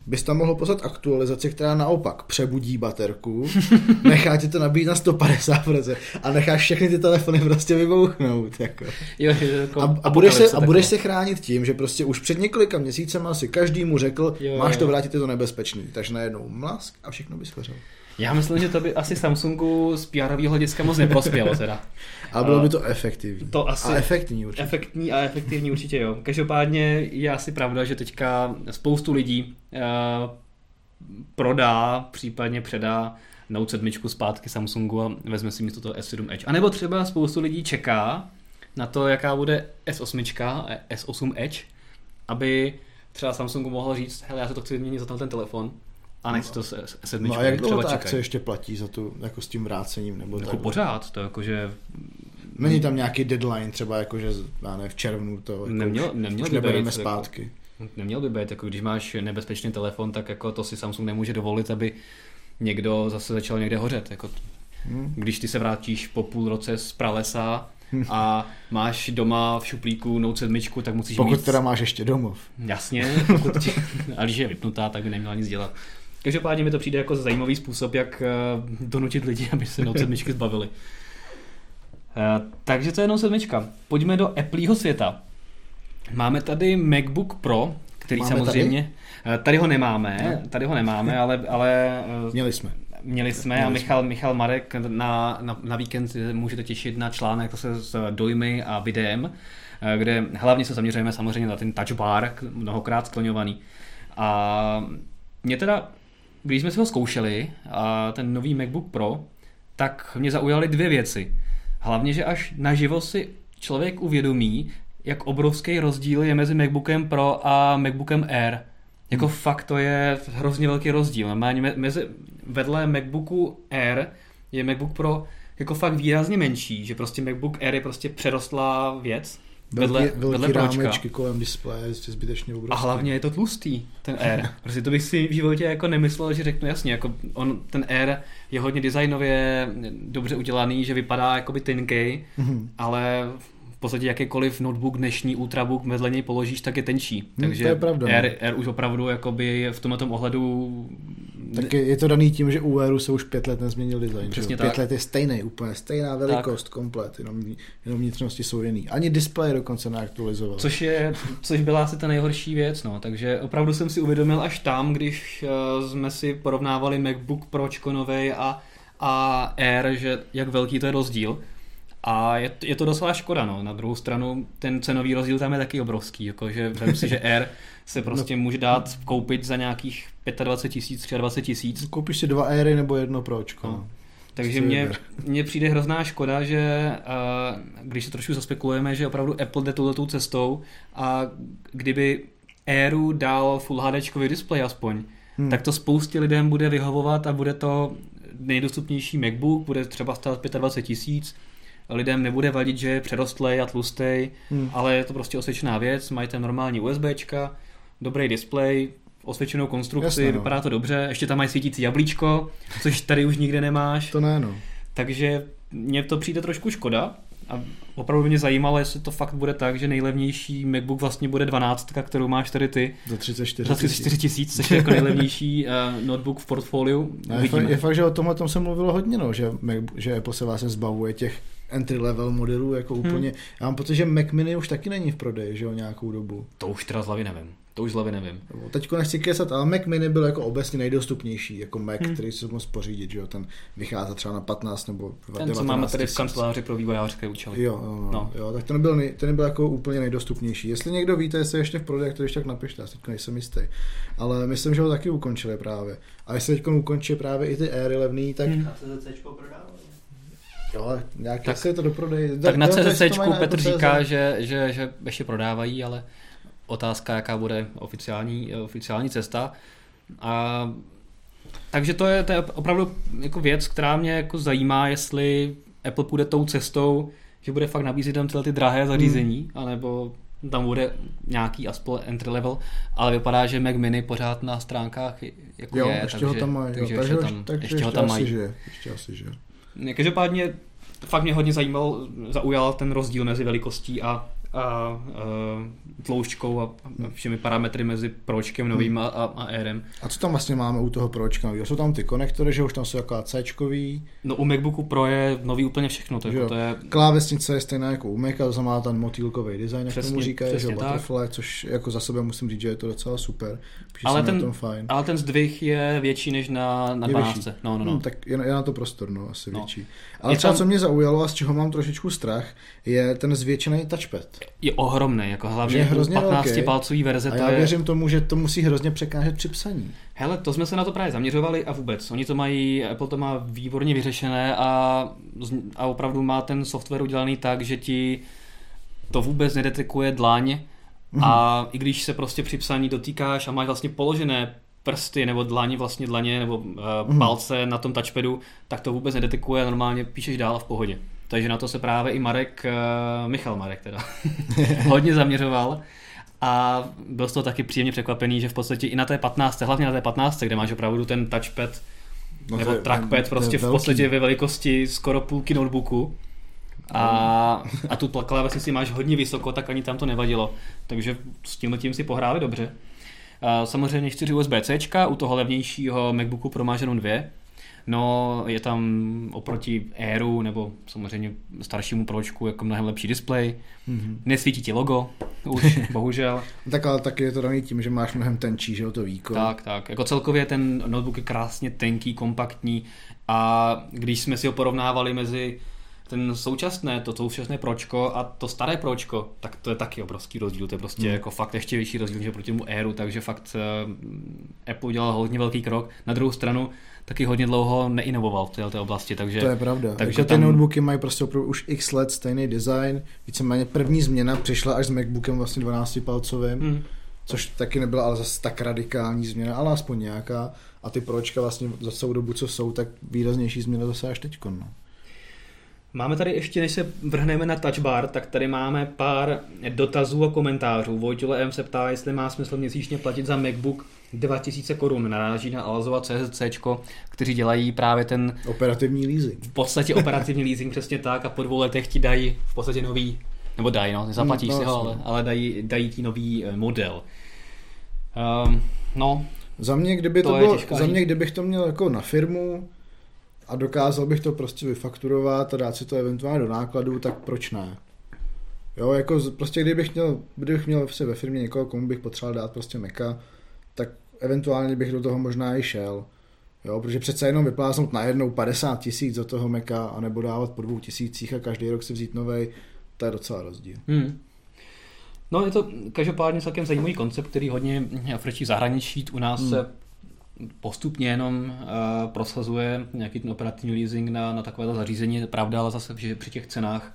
bys tam mohl poslat aktualizaci, která naopak přebudí baterku, nechá ti to nabít na 150% a necháš všechny ty telefony prostě vybouchnout. Jako. Jo, jako A, a, budeš se, a budeš se chránit tím, že prostě už před několika měsícema si každý mu řekl, Jo, máš to jo. vrátit, je to nebezpečný. Takže najednou mlask a všechno by schořelo. Já myslím, že to by asi Samsungu z pr hlediska moc neprospělo teda. A bylo by to efektivní. to asi- A efektní určitě. Efektní a efektivní určitě jo. Každopádně je asi pravda, že teďka spoustu lidí uh, prodá, případně předá Note 7 zpátky Samsungu a vezme si místo toho S7 Edge. A nebo třeba spoustu lidí čeká na to, jaká bude S8 a S8 Edge, aby třeba Samsungu mohl říct, hele, já se to chci vyměnit za ten telefon a nechci to s S7. No a jak dlouho ta akce ještě platí za tu, jako s tím vrácením? Nebo Jako tak? pořád, to jakože Není tam nějaký deadline, třeba jako, že já ne, v červnu to jako už, nemělo už nebereme být, jako- zpátky. Neměl by být, jako když máš nebezpečný telefon, tak jako to si Samsung nemůže dovolit, aby někdo zase začal někde hořet. Jako, Hm. když ty se vrátíš po půl roce z pralesa a máš doma v šuplíku Note 7, tak musíš Pokud mít... teda máš ještě domov. Jasně, pokud ti... a když je vypnutá, tak by neměla nic dělat. Každopádně mi to přijde jako zajímavý způsob, jak eh, donutit lidi, aby se Note 7 zbavili. Eh, Takže to je Note 7. Pojďme do Appleho světa. Máme tady MacBook Pro, který Máme samozřejmě... Tady? tady ho nemáme, tady ho nemáme, ale, ale eh, Měli jsme. Měli jsme Měli a jsme. Michal, Michal Marek na, na, na víkend můžete těšit na článek zase s dojmy a videem, eh, kde hlavně se zaměřujeme samozřejmě na ten touch bar, mnohokrát skloňovaný. A mě teda, když jsme si ho zkoušeli, a ten nový MacBook Pro, tak mě zaujaly dvě věci. Hlavně, že až naživo si člověk uvědomí, jak obrovský rozdíl je mezi MacBookem Pro a MacBookem Air. Jako hmm. fakt to je hrozně velký rozdíl. Normálně mezi, vedle MacBooku Air je MacBook Pro jako fakt výrazně menší, že prostě MacBook Air je prostě přerostlá věc. Vedle, Velký, vedle velký Pročka. rámečky kolem displeje, prostě zbytečně A obrovský. hlavně je to tlustý, ten Air. Prostě to bych si v životě jako nemyslel, že řeknu jasně, jako on, ten Air je hodně designově dobře udělaný, že vypadá jakoby tenkej, Mhm. ale podstatě jakýkoliv notebook dnešní ultrabook vedle něj položíš, tak je tenčí. Hmm, Takže to je pravda, no. Air, Air už opravdu jakoby v tomhle ohledu Tak je, je to daný tím, že u Airu se už pět let nezměnil design. Přesně tak. Pět let je stejný, úplně stejná velikost, tak. komplet, jenom, jenom vnitřnosti jsou jiný. Ani displej dokonce neaktualizoval. Což, je, což byla asi ta nejhorší věc, no. takže opravdu jsem si uvědomil až tam, když uh, jsme si porovnávali MacBook Pročko novej a, a Air, že jak velký to je rozdíl. A je, je to docela škoda, no. Na druhou stranu ten cenový rozdíl tam je taky obrovský, jakože vem si, že Air se prostě může dát koupit za nějakých 25 tisíc, 23 tisíc. Koupíš si dva Airy nebo jedno Pročko. No. No. Takže Si mně, mně přijde hrozná škoda, že uh, když se trošku zaspekulujeme, že opravdu Apple jde touhletou cestou a kdyby Airu dal Full HD display aspoň, hmm. tak to spoustě lidem bude vyhovovat a bude to nejdostupnější MacBook, bude třeba stát 25 tisíc, lidem nebude vadit, že je přerostlej a tlustej, hmm. ale je to prostě osvědčená věc, mají tam normální USBčka, dobrý display, osvědčenou konstrukci, Jasně, no. vypadá to dobře, ještě tam mají svítící jablíčko, což tady už nikde nemáš. To ne, no. Takže mně to přijde trošku škoda a opravdu mě zajímalo, jestli to fakt bude tak, že nejlevnější MacBook vlastně bude 12, kterou máš tady ty, Za 34 za 34 tisíc, což je jako nejlevnější uh, notebook v portfoliu. Je, fakt, je fakt, že o tomhle tom se mluvilo hodně, no, že, Mac, že Apple se vlastně zbavuje těch entry level modelů jako Hmm. úplně. Já mám pocit, že Mac Mini už taky není v prodeji, že jo, nějakou dobu. To už teda z hlavy nevím. To už z hlavy nevím. Teďko nechci kesat, ale Mac Mini byl jako obecně nejdostupnější, jako Mac, hmm. který si mohl pořídit, že jo, ten vychází třeba na 15 nebo 19 Ten, co máme tady v kanceláři pro vývojářské účely. Jo, jo, no, No. jo, tak ten byl, nej, ten byl jako úplně nejdostupnější. Jestli někdo víte, jestli je ještě v prodeji, tak to ještě tak napište, já teď nejsem jistý. Ale myslím, že ho taky ukončili právě. A jestli teď ukončí právě i ty éry levný, tak Hmm. A CZCčko prodávali. Jo, nějak tak, se to doprodej. Tak na CZCčku Petr říká, že, že, že ještě prodávají, ale otázka, jaká bude oficiální, oficiální cesta. A, takže to je, to je opravdu jako věc, která mě jako zajímá, jestli Apple půjde tou cestou, že bude fakt nabízet tam tyhle ty drahé zařízení, hmm. anebo tam bude nějaký aspoň entry level, ale vypadá, že Mac Mini pořád na stránkách jako jo, je. ještě takže, ho tam mají. Takže, takže, ještě, tam, takže ještě, ještě ho tam mají. Že, ještě asi, že. Každopádně fakt mě hodně zajímal, zaujal ten rozdíl mezi velikostí a a, a tloušťkou a všemi parametry mezi pročkem novým a, a, a Airem. A co tam vlastně máme u toho pročka nového? Jsou tam ty konektory, že už tam jsou jako C No u MacBooku Pro je nový úplně všechno. To, jako to je... Klávesnice je stejná jako u Mac, ale má ten motýlkový design, jak tomu říkají, že Butterfly, což jako za sebe musím říct, že je to docela super. Ale, ten, tom fajn. ale ten zdvih je větší než na, na 12. No, no, no. Hmm, tak je, je, na to prostor, no, asi no. větší. Ale je třeba, tam... co mě zaujalo a z čeho mám trošičku strach, je ten zvětšený touchpad. Je ohromný, jako hlavně je hrozně 15 velký. palcový verze. A já je... věřím tomu, že to musí hrozně překážet při psaní. Hele, to jsme se na to právě zaměřovali a vůbec. Oni to mají, Apple to má výborně vyřešené a, a opravdu má ten software udělaný tak, že ti to vůbec nedetekuje dlaň mm. a i když se prostě při psaní dotýkáš a máš vlastně položené prsty nebo dlaně, vlastně dlaně nebo uh, mm. palce na tom touchpadu, tak to vůbec nedetekuje a normálně píšeš dál v pohodě. Takže na to se právě i Marek, uh, Michal Marek teda, hodně zaměřoval. A byl z toho taky příjemně překvapený, že v podstatě i na té 15, hlavně na té 15, kde máš opravdu ten touchpad no nebo je, trackpad prostě v podstatě ve velikosti skoro půlky notebooku, a, a tu klávesnici si máš hodně vysoko, tak ani tam to nevadilo. Takže s tím tím si pohráli dobře. Samozřejmě 4 USB-C, u toho levnějšího MacBooku Pro máš jenom dvě. No, je tam oproti Airu nebo samozřejmě staršímu pročku jako mnohem lepší displej. Mm-hmm. Nesvítí ti logo, už, bohužel. tak ale taky je to daný tím, že máš mnohem tenčí, že to výkon. Tak, tak. Jako celkově ten notebook je krásně tenký, kompaktní a když jsme si ho porovnávali mezi ten současné, to současné pročko a to staré pročko, tak to je taky obrovský rozdíl, to je prostě hmm. jako fakt ještě větší rozdíl, že proti tomu Airu, takže fakt uh, Apple udělal hodně velký krok. Na druhou stranu taky hodně dlouho neinovoval v této oblasti, takže... To je pravda, takže jako tam... ty notebooky mají prostě opravdu už x let stejný design, víceméně první změna přišla až s MacBookem vlastně 12 palcovým, hmm. což taky nebyla ale zase tak radikální změna, ale aspoň nějaká a ty pročka vlastně za celou dobu, co jsou, tak výraznější změna zase až teď. No. Máme tady ještě, než se vrhneme na touch bar, tak tady máme pár dotazů a komentářů. Vojtile M se ptá, jestli má smysl měsíčně platit za MacBook 2000 korun. Naráží na Alazova CZC, kteří dělají právě ten... Operativní leasing. V podstatě operativní leasing, přesně tak. A po dvou letech ti dají v podstatě nový, nebo dají, no, nezaplatíš no, si ho, ale, ale dají, dají ti nový eh, model. Um, no, za mě, kdyby to, to bylo, za mě, kdybych to měl jako na firmu, a dokázal bych to prostě vyfakturovat a dát si to eventuálně do nákladů, tak proč ne? Jo, jako prostě kdybych měl, kdybych měl prostě ve firmě někoho, komu bych potřeboval dát prostě meka, tak eventuálně bych do toho možná i šel. Jo, protože přece jenom vypláznout najednou 50 tisíc do toho meka, anebo dávat po dvou tisících a každý rok si vzít novej, to je docela rozdíl. Hmm. No je to každopádně celkem zajímavý koncept, který hodně frčí zahraničí. U nás hmm. se postupně jenom uh, prosazuje nějaký ten operativní leasing na, na takovéto zařízení. Pravda, ale zase že při těch cenách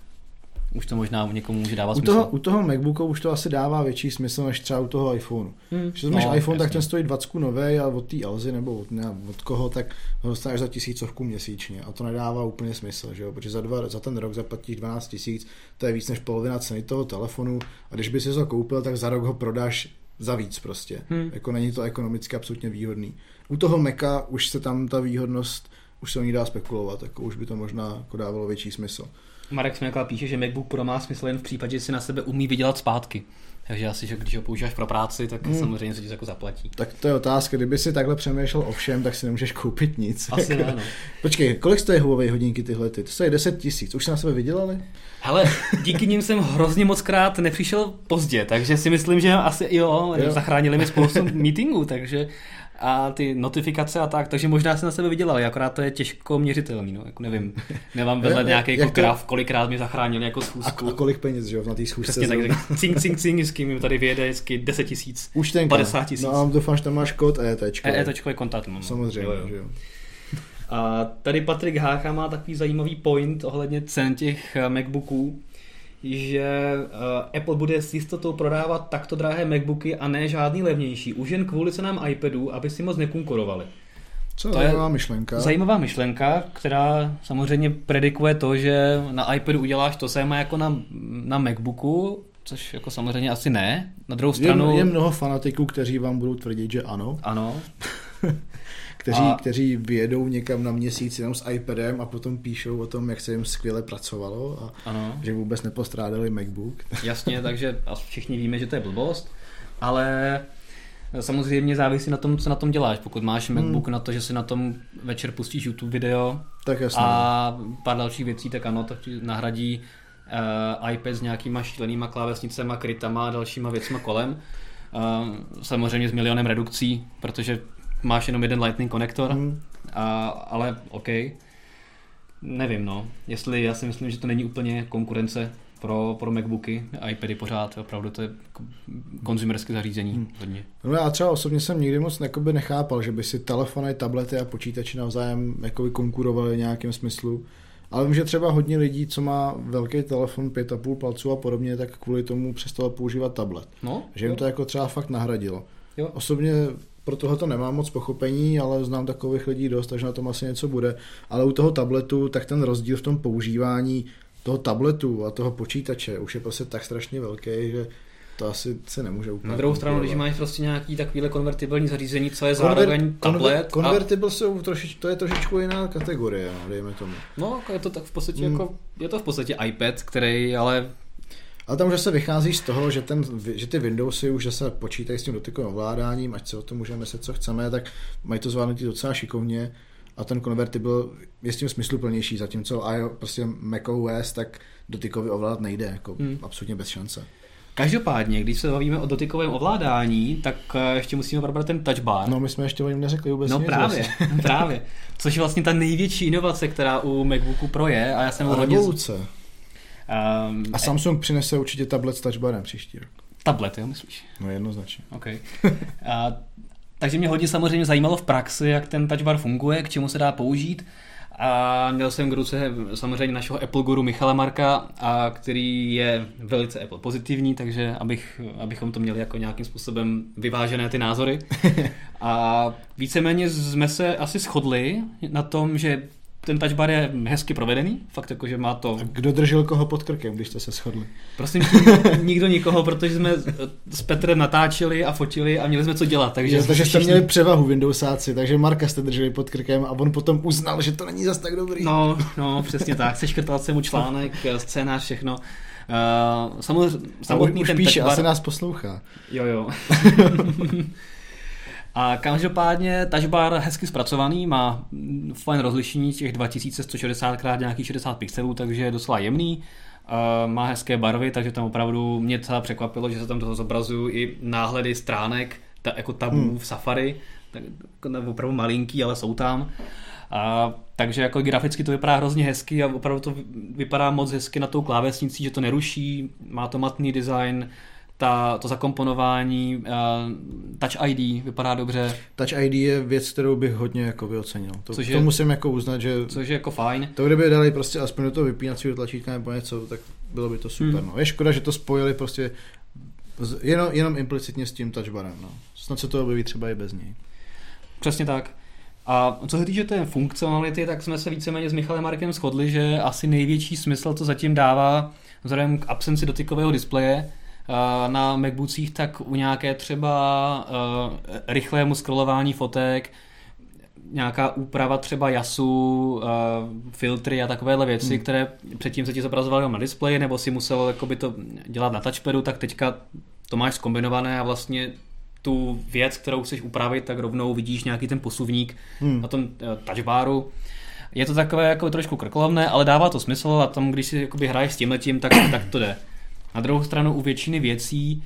už to možná někomu může dávat u smysl. Toho, u toho MacBooku už to asi dává větší smysl než třeba u toho iPhoneu. Hmm. Když máš no, iPhone, jasně. tak ten stojí 20 nové a od té Alzy nebo od, ne, od koho, tak ho dostaneš za tisícovku měsíčně a to nedává úplně smysl, že jo? protože za, dva, za ten rok zaplatíš 12 tisíc, to je víc než polovina ceny toho telefonu a když by si ho koupil, tak za rok ho prodáš za víc prostě. Hmm. Jako není to ekonomicky absolutně výhodný. U toho Meka už se tam ta výhodnost, už se o ní dá spekulovat, jako už by to možná jako dávalo větší smysl. Marek Směkla píše, že MacBook Pro má smysl jen v případě, že si na sebe umí vydělat zpátky. Takže asi, že když ho používáš pro práci, tak hmm. samozřejmě se ti jako zaplatí. Tak to je otázka, kdyby si takhle přemýšlel o všem, tak si nemůžeš koupit nic. Asi jako... ne, no. Počkej, kolik stojí Huawei hodinky tyhle ty? To stojí 10 tisíc. Už se na sebe vydělali? Hele, díky nim jsem hrozně moc krát nepřišel pozdě, takže si myslím, že asi jo, jo. zachránili mi spoustu meetingů, takže a ty notifikace a tak, takže možná se na sebe vydělali, akorát to je těžko měřitelný, no, jako nevím, nemám vedle nějaký jako graf, kolikrát mi zachránili jako schůzku. A, a kolik peněz, že jo, na té schůzce. Přesně tak, tak cink, cink, cink, vždycky mi tady vyjede vždycky 10 tisíc, 50 tisíc. No a doufám, že tam máš kód EET. EET je kontakt, Samozřejmě, jo, jo. že jo. A tady Patrik Hácha má takový zajímavý point ohledně cen těch eh, MacBooků, že uh, Apple bude s jistotou prodávat takto drahé MacBooky a ne žádný levnější, už jen kvůli cenám iPadů, aby si moc nekonkurovali. Co to zajímavá myšlenka. Zajímavá myšlenka, která samozřejmě predikuje to, že na iPadu uděláš to samé jako na, na MacBooku, což jako samozřejmě asi ne. Na druhou stranu... Je, je mnoho fanatiků, kteří vám budou tvrdit, že ano. Ano. kteří, a... kteří vyjedou někam na měsíc jenom s iPadem a potom píšou o tom, jak se jim skvěle pracovalo a ano. že vůbec nepostrádali MacBook. Jasně, takže všichni víme, že to je blbost, ale samozřejmě závisí na tom, co na tom děláš. Pokud máš hmm. MacBook na to, že si na tom večer pustíš YouTube video tak jasně. a pár dalších věcí, tak ano, ti nahradí uh, iPad s nějakýma šílenýma klávesnicema, krytama a dalšíma věcma kolem. Uh, samozřejmě s milionem redukcí, protože máš jenom jeden lightning konektor, hmm. a, ale OK. Nevím, no. Jestli já si myslím, že to není úplně konkurence pro, pro MacBooky, iPady pořád, opravdu to je konzumerské zařízení hmm. hodně. No já třeba osobně jsem nikdy moc jakoby nechápal, že by si telefony, tablety a počítače navzájem jakoby konkurovali v nějakém smyslu. Ale vím, že třeba hodně lidí, co má velký telefon, 5,5 palců a podobně, tak kvůli tomu přestalo používat tablet. No, že jim jo. to jako třeba fakt nahradilo. Jo. Osobně pro tohle to nemám moc pochopení, ale znám takových lidí dost, takže na tom asi něco bude. Ale u toho tabletu, tak ten rozdíl v tom používání toho tabletu a toho počítače už je prostě tak strašně velký, že to asi se nemůže úplně. Na druhou stranu, když máš prostě nějaký takovýhle konvertibilní zařízení, co je Konver, zároveň tablet. Konvertibil a... jsou trošič, to je trošičku jiná kategorie, no, dejme tomu. No, je to tak v podstatě hmm. jako, je to v podstatě iPad, který ale ale tam už se vychází z toho, že, ten, že ty Windowsy už se počítají s tím dotykovým ovládáním, ať se o tom můžeme myslet, co chceme, tak mají to zvládnutí docela šikovně a ten konvertibil je s tím smysluplnější, zatímco a prostě macOS tak dotykový ovládat nejde, jako hmm. absolutně bez šance. Každopádně, když se bavíme o dotykovém ovládání, tak eh, ještě musíme probrat ten touch bar. No, my jsme ještě o něm neřekli vůbec No nic právě, vlastně. právě. Což je vlastně ta největší inovace, která u MacBooku Pro je. A já jsem a hodně... Revoluce. Um, a Samsung přinese určitě tablet s touchbarem příští rok. Tablet, jo, myslíš? No jednoznačně. Okay. a, takže mě hodně samozřejmě zajímalo v praxi, jak ten touchbar funguje, k čemu se dá použít. A měl jsem k ruce samozřejmě našeho Apple guru Michala Marka, a který je velice Apple pozitivní, takže abych, abychom to měli jako nějakým způsobem vyvážené ty názory. A víceméně jsme se asi shodli na tom, že ten touchbar je hezky provedený, fakt jako, že má to... A kdo držel koho pod krkem, když jste se shodli? Prosím, nikdo nikoho, protože jsme s Petrem natáčeli a fotili a měli jsme co dělat. Takže, je, takže jste měli převahu Windowsáci, takže Marka jste drželi pod krkem a on potom uznal, že to není zas tak dobrý. No, no, přesně tak. Seškrtal jsem mu článek, scénář, všechno. Uh, samozřejmě, samotný už ten píše, touchbar... asi nás poslouchá. Jo, jo. A každopádně touchbar hezky zpracovaný, má fajn rozlišení těch 2160 x nějakých 60 pixelů, takže je docela jemný. Má hezké barvy, takže tam opravdu mě celá překvapilo, že se tam toho zobrazují i náhledy stránek, ta, jako tabů hmm. v Safari, tak jako opravdu malinký, ale jsou tam. A, takže jako graficky to vypadá hrozně hezky a opravdu to vypadá moc hezky na tou klávesnicí, že to neruší, má to matný design, ta, to zakomponování, uh, Touch ID vypadá dobře. Touch ID je věc, kterou bych hodně jako vyocenil. To, což je, to musím jako uznat, že... Což je jako fajn. To kdyby dali prostě aspoň do toho vypínacího tlačítka nebo něco, tak bylo by to super. Hmm. No. Je škoda, že to spojili prostě jenom, jenom implicitně s tím touchbarem. No. Snad se to objeví třeba i bez něj. Přesně tak. A co se týče té funkcionality, tak jsme se víceméně s Michalem Markem shodli, že asi největší smysl to zatím dává vzhledem k absenci dotykového displeje, na MacBookích, tak u nějaké třeba uh, rychlému scrollování fotek, nějaká úprava třeba jasu, uh, filtry a takovéhle věci, hmm. které předtím se ti zobrazovaly na displeji, nebo si musel jakoby to dělat na touchpadu, tak teďka to máš skombinované a vlastně tu věc, kterou chceš upravit, tak rovnou vidíš nějaký ten posuvník hmm. na tom touchbaru. Je to takové jako trošku krkolovné, ale dává to smysl a tam, když si jakoby hraješ s tímhletím, tak, tak to jde. Na druhou stranu u většiny věcí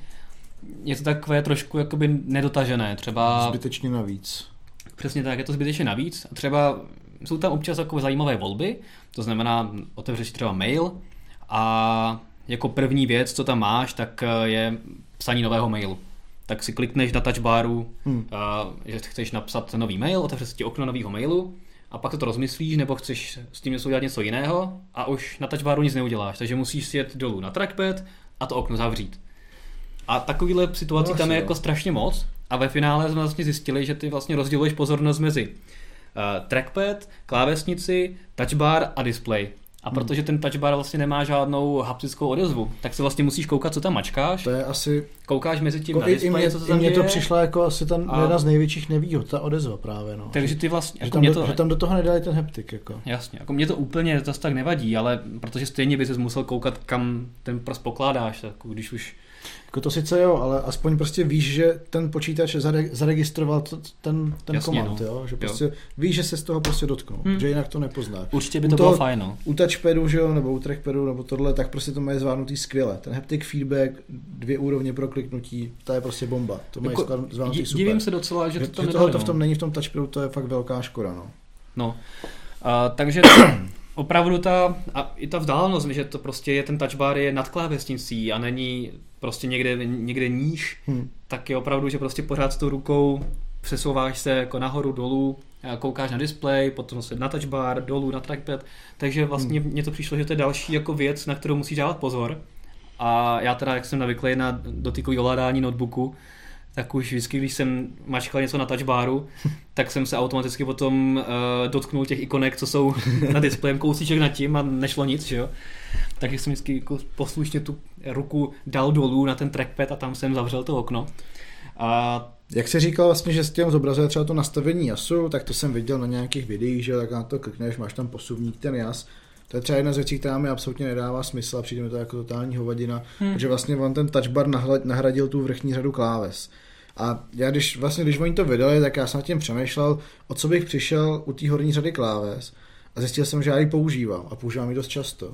je to takové trošku jakoby nedotažené. Třeba... Zbytečně navíc. Přesně tak, je to zbytečně navíc. Třeba jsou tam občas takové zajímavé volby, to znamená, otevřeš třeba mail a jako první věc, co tam máš, tak je psaní nového mailu. Tak si klikneš na touchbaru, hmm. že chceš napsat nový mail, otevřeš si ti okno nového mailu a pak to rozmyslíš, nebo chceš s tím něco udělat něco jiného a už na touchbaru nic neuděláš, takže musíš si jet dolů na trackpad a to okno zavřít. A takovýhle situací No, tam je jako no. strašně moc a ve finále jsme vlastně zjistili, že ty vlastně rozděluješ pozornost mezi uh, trackpad, klávesnici, touchbar a display. A protože ten touchbar vlastně nemá žádnou haptickou odezvu, tak se vlastně musíš koukat, co tam mačkáš, To je asi... koukáš mezi tím Jako na i, i, display, mě, co se tam mně to děje. přišla jako asi ta A- jedna z největších nevýhod, ta odezva právě. No. Takže ty vlastně, že, jako tam mě do, to, že tam do toho nedali ten heptik. Jako. Jasně, jako mě to úplně zase tak nevadí, ale protože stejně by ses musel koukat, kam ten prst pokládáš, tak když už... jako to sice jo, ale aspoň prostě víš, že ten počítač zare, zaregistroval t- ten, ten Jasně, komand, no. jo? že Jo. prostě víš, že se z toho prostě dotknul, Hmm. že jinak to nepozná. Určitě by U to toho- bylo fajn, no. U touchpadu, že jo, nebo u trackpadu, nebo tohle, tak prostě to mají zvládnutý skvěle. Ten haptic feedback, dvě úrovně pro kliknutí, to je prostě bomba. To mají Jako, zvládnutý super. divím se docela, že že, to tam že nedali, to v no. tom není v tom touchpadu, to je fakt velká škoda. No. No. A, takže opravdu ta, a i ta vzdálenost, že to prostě je ten touchbar je nad klávesnicí a není prostě někde, někde níž, Hm. tak je opravdu, že prostě pořád s tou rukou přesouváš se jako nahoru, dolů, koukáš na display, potom se na touchbar, dolů na trackpad, takže vlastně mně to přišlo, že to je další jako věc, na kterou musíš dávat pozor. A já teda, jak jsem navyklý na dotykový ovládání notebooku, tak už vždycky, když jsem mačkal něco na touchbaru, tak jsem se automaticky potom uh, dotknul těch ikonek, co jsou na displejem, kousíček nad tím a nešlo nic, že jo. Takže jsem vždycky jako poslušně tu ruku dal dolů na ten trackpad a tam jsem zavřel to okno. A Jak se říkal vlastně, že s tím zobrazuje třeba to nastavení jasu, tak to jsem viděl na nějakých videích, že tak na to klikneš, máš tam posuvník ten jas. To je třeba jedna z věcí, která mi absolutně nedává smysl a přijde mi to jako totální hovadina, hmm. protože vlastně on ten touchbar nahradil tu vrchní řadu kláves. A já když vlastně, když oni to vydali, tak já jsem nad tím přemýšlel, o co bych přišel u té horní řady kláves a zjistil jsem, že já ji používám a používám ji dost často.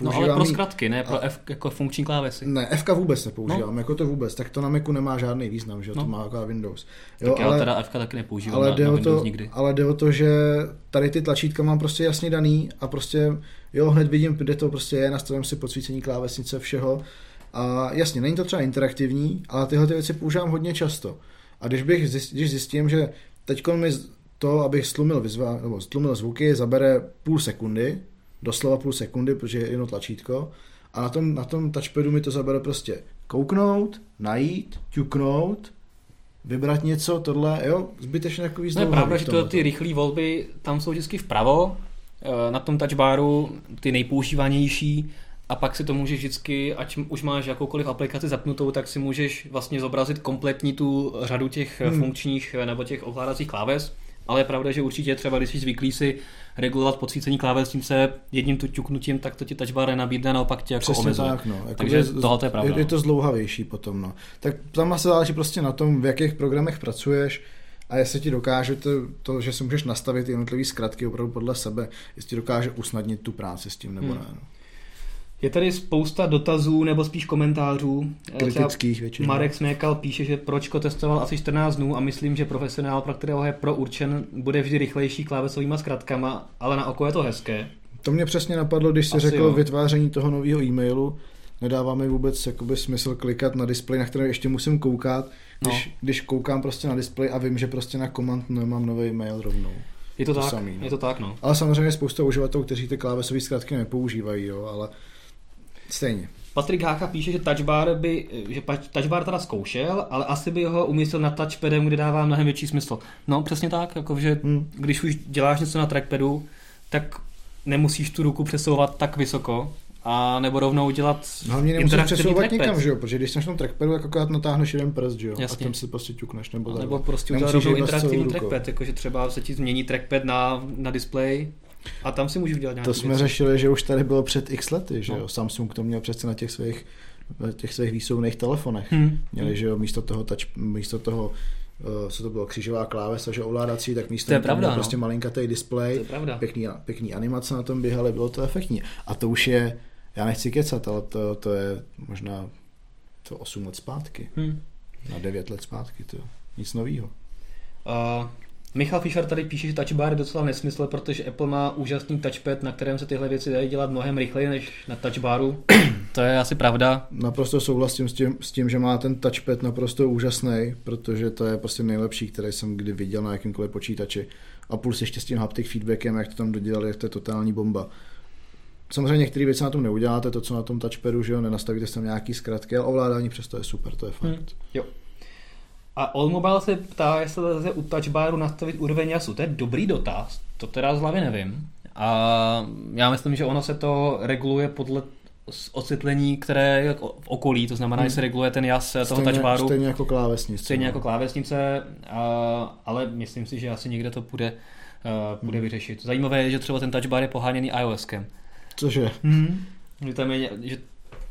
A no ale pro zkratky, ne pro a- F jako funkční klávesy. ne, F vůbec nepoužívám, no. jako to vůbec, tak to na Macu nemá žádný význam, že jo, No. to má jako Windows. tak já teda F taky nepoužívám ale na, jde, na Windows to, nikdy. ale jde o to, že tady ty tlačítka mám prostě jasně daný a prostě jo, hned vidím, kde to prostě je, nastavím si podsvícení klávesnice, všeho. A jasně, není to třeba interaktivní, ale tyhle ty věci používám hodně často. A když, bych zjist, když zjistím, že teď mi to, abych stlumil, vyzva, nebo stlumil zvuky, zabere půl sekundy, doslova půl sekundy, protože je jenom tlačítko, a na tom, na tom touchpadu mi to zabere prostě kouknout, najít, ťuknout, vybrat něco, tohle, jo, zbytečně takový No je pravda, že to, ty rychlé volby tam jsou vždycky vpravo, eh, na tom touchbaru ty nejpoužívanější a pak si to můžeš vždycky, ať už máš jakoukoliv aplikaci zapnutou, tak si můžeš vlastně zobrazit kompletní tu řadu těch hmm. Hmm. funkčních eh, nebo těch ovládacích kláves, ale je pravda, že určitě třeba, když jsi zvyklý si regulovat podsvícení klávesnice jedním tu ťuknutím, tak to ti touchbar nabídne a naopak tě jako Přesně omezuje. tak, no. Jako, Takže že tohle je pravda, Je, je no. to zdlouhavější potom, no. Tak tam asi záleží prostě na tom, v jakých programech pracuješ a jestli ti dokáže to, to že si můžeš nastavit jednotlivé zkratky opravdu podle sebe, jestli ti dokáže usnadnit tu práci s tím nebo Hmm. ne. No. Je tady spousta dotazů nebo spíš komentářů. Eh, Kritických většinou. Marek Smékal píše, že Pročko testoval asi 14 dnů a myslím, že profesionál, pro kterého je pro určen, bude vždy rychlejší klávesovými zkratkama, ale na oko je to hezké. To mě přesně napadlo, když jsi Asi řekl jo. vytváření toho nového e-mailu, nedává mi vůbec jakoby smysl klikat na displej, na který ještě musím koukat, když, No. když koukám prostě na displej a vím, že prostě na command nemám nový e-mail rovnou. Je to, To tak, samý, no. je to tak, no. Ale samozřejmě je spousta uživatelů, kteří ty klávesové zkratky nepoužívají, jo, ale stejně. Patrik Hácha píše, že touchbar by, že touchbar teda zkoušel, ale asi by ho umístil na touchpadem, kde dává mnohem větší smysl. No přesně tak, jakože Hmm. když už děláš něco na trackpadu, tak nemusíš tu ruku přesouvat tak vysoko, a nebo rovnou dělat Hlavně nemusíš interaktivní přesouvat trackpad. nikam, že jo, protože když jsi na tom trackpadu, tak akorát natáhneš jeden prst, že jo, Jasně. a tam si prostě ťukneš, nebo, A nebo prostě udělat Nemusíš rovnou interaktivní trackpad, jakože třeba se ti změní trackpad na, na display a tam si můžeš udělat nějaké To jsme řešili, že už tady bylo před x lety, že No. jo, Samsung to měl přece na těch svých, na těch svých výsuvných telefonech. Hmm. Měli, že jo, místo toho, touch, místo toho uh, co to bylo, křížová klávesa, že ovládací, tak místo To je pravda, no. prostě malinkatý displej, pěkný, pěkný animace na tom běhaly, bylo to efektní. A to už je, já nechci kecat, ale to, to je možná to 8 let zpátky, Hmm. na 9 let zpátky, to nic novýho. Uh, Michal Fischer tady píše, že touch bar je docela nesmysl, protože Apple má úžasný touchpad, na kterém se tyhle věci dají dělat mnohem rychleji než na touch baru. to je asi pravda. Naprosto souhlasím s tím, s tím, že má ten touchpad naprosto úžasný, protože to je prostě nejlepší, který jsem kdy viděl na jakýmkoliv počítači. A plus ještě s tím haptic feedbackem, jak to tam dodělali, to je totální bomba. Samozřejmě některé věci na tom neuděláte, to, co na tom touchpadu, že jo, nenastavíte tam nějaký zkratky, ale ovládání přesto je super, to je fakt. Hmm. Jo. A Allmobile se ptá, jestli lze u touchbaru nastavit úroveň jasu. To je dobrý dotaz, to teda z hlavy nevím. A já myslím, že ono se to reguluje podle osvětlení, které je v okolí, to znamená, hmm. že se reguluje ten jas stejně, toho touchbaru. Stejně jako klávesnice. Stejně no. jako klávesnice, a, ale myslím si, že asi někde to bude, uh, bude hmm. vyřešit. Zajímavé je, že třeba ten touchbar je poháněný iOSkem. Cože? Hmm. Že tam je, že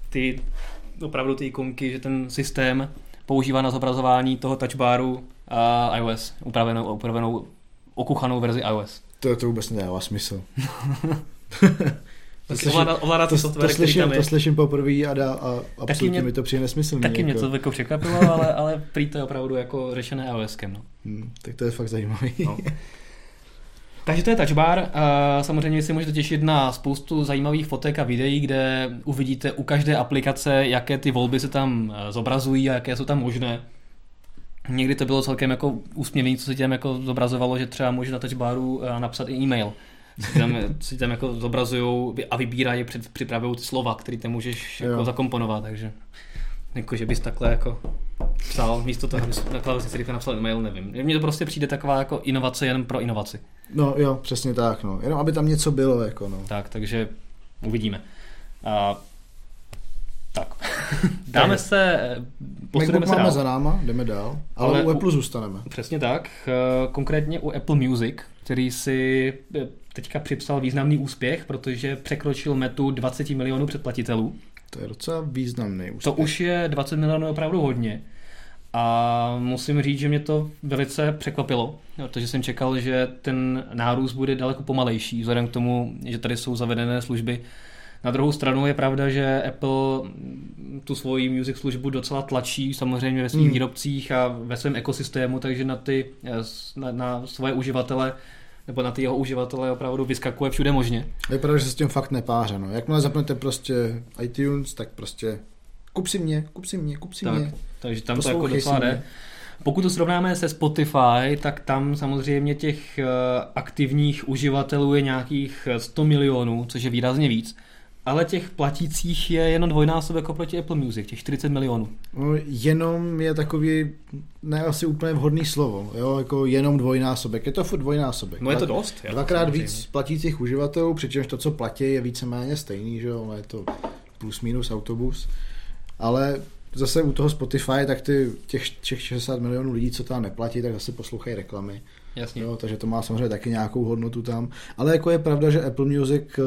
ty opravdu ty ikonky, že ten systém používá na zobrazování toho touchbaru a iOS, upravenou, upravenou okuchanou verzi iOS. To, to vůbec nedává smysl. to, slyším, ovládá, ovládá to, software, to, slyším, to slyším poprvé a, dá, a absolutně mě, mi to přijde nesmyslný. Taky jako. mě to jako překvapilo, ale, ale prý to je opravdu jako řešené iOSkem. No. Hmm, tak to je fakt zajímavý. No. Takže to je Touch Bar. Samozřejmě si můžete těšit na spoustu zajímavých fotek a videí, kde uvidíte u každé aplikace, jaké ty volby se tam e, zobrazují a jaké jsou tam možné. Někdy to bylo celkem jako úsměvný, co se tam jako zobrazovalo, že třeba může na Touch Baru e, napsat i e-mail. Si tam, si tam jako zobrazují a vybírají, připravují ty slova, které tam můžeš jako zakomponovat, takže jako, že bys takhle jako psal, místo toho, abys na klávesnici rychle napsal e-mail, nevím. Mně to prostě přijde taková jako inovace jen pro inovaci. No jo, přesně tak, no. Jenom aby tam něco bylo, jako no. Tak, takže uvidíme. A, tak. Dáme se, posuneme se dál. za náma, jdeme dál, ale, ale u Apple zůstaneme. Přesně tak, eh, konkrétně u Apple Music, který si eh, teďka připsal významný úspěch, protože překročil metu 20 milionů předplatitelů. To je docela významný úspěch. To už je 20 milionů opravdu hodně. A musím říct, že mě to velice překvapilo, protože jsem čekal, že ten nárůst bude daleko pomalejší, vzhledem k tomu, že tady jsou zavedené služby. Na druhou stranu je pravda, že Apple tu svoji music službu docela tlačí samozřejmě ve svých hmm. výrobcích a ve svém ekosystému, takže na, ty, na, na svoje uživatele nebo na ty jeho uživatele opravdu vyskakuje všude možně. Je pravda, že se s tím fakt nepáře. No. Jakmile zapnete prostě iTunes, tak prostě kup si mě, kup si mě, kup si tak, mě. Takže tam to jako docela jde. Pokud to srovnáme se Spotify, tak tam samozřejmě těch eh, aktivních uživatelů je nějakých 100 milionů, což je výrazně víc ale těch platících je jenom dvojnásobek oproti Apple Music, těch 40 milionů. No, jenom je takový, ne asi úplně vhodný slovo, jo, jako jenom dvojnásobek, je to furt dvojnásobek. No je to dost. Dvakrát víc platících uživatelů, přičemž to, co platí, je víceméně stejný, že jo, je to plus minus autobus, ale zase u toho Spotify, tak ty těch, těch 60 milionů lidí, co tam neplatí, tak zase poslouchají reklamy. Jasně. Jo, takže to má samozřejmě taky nějakou hodnotu tam. Ale jako je pravda, že Apple Music eh,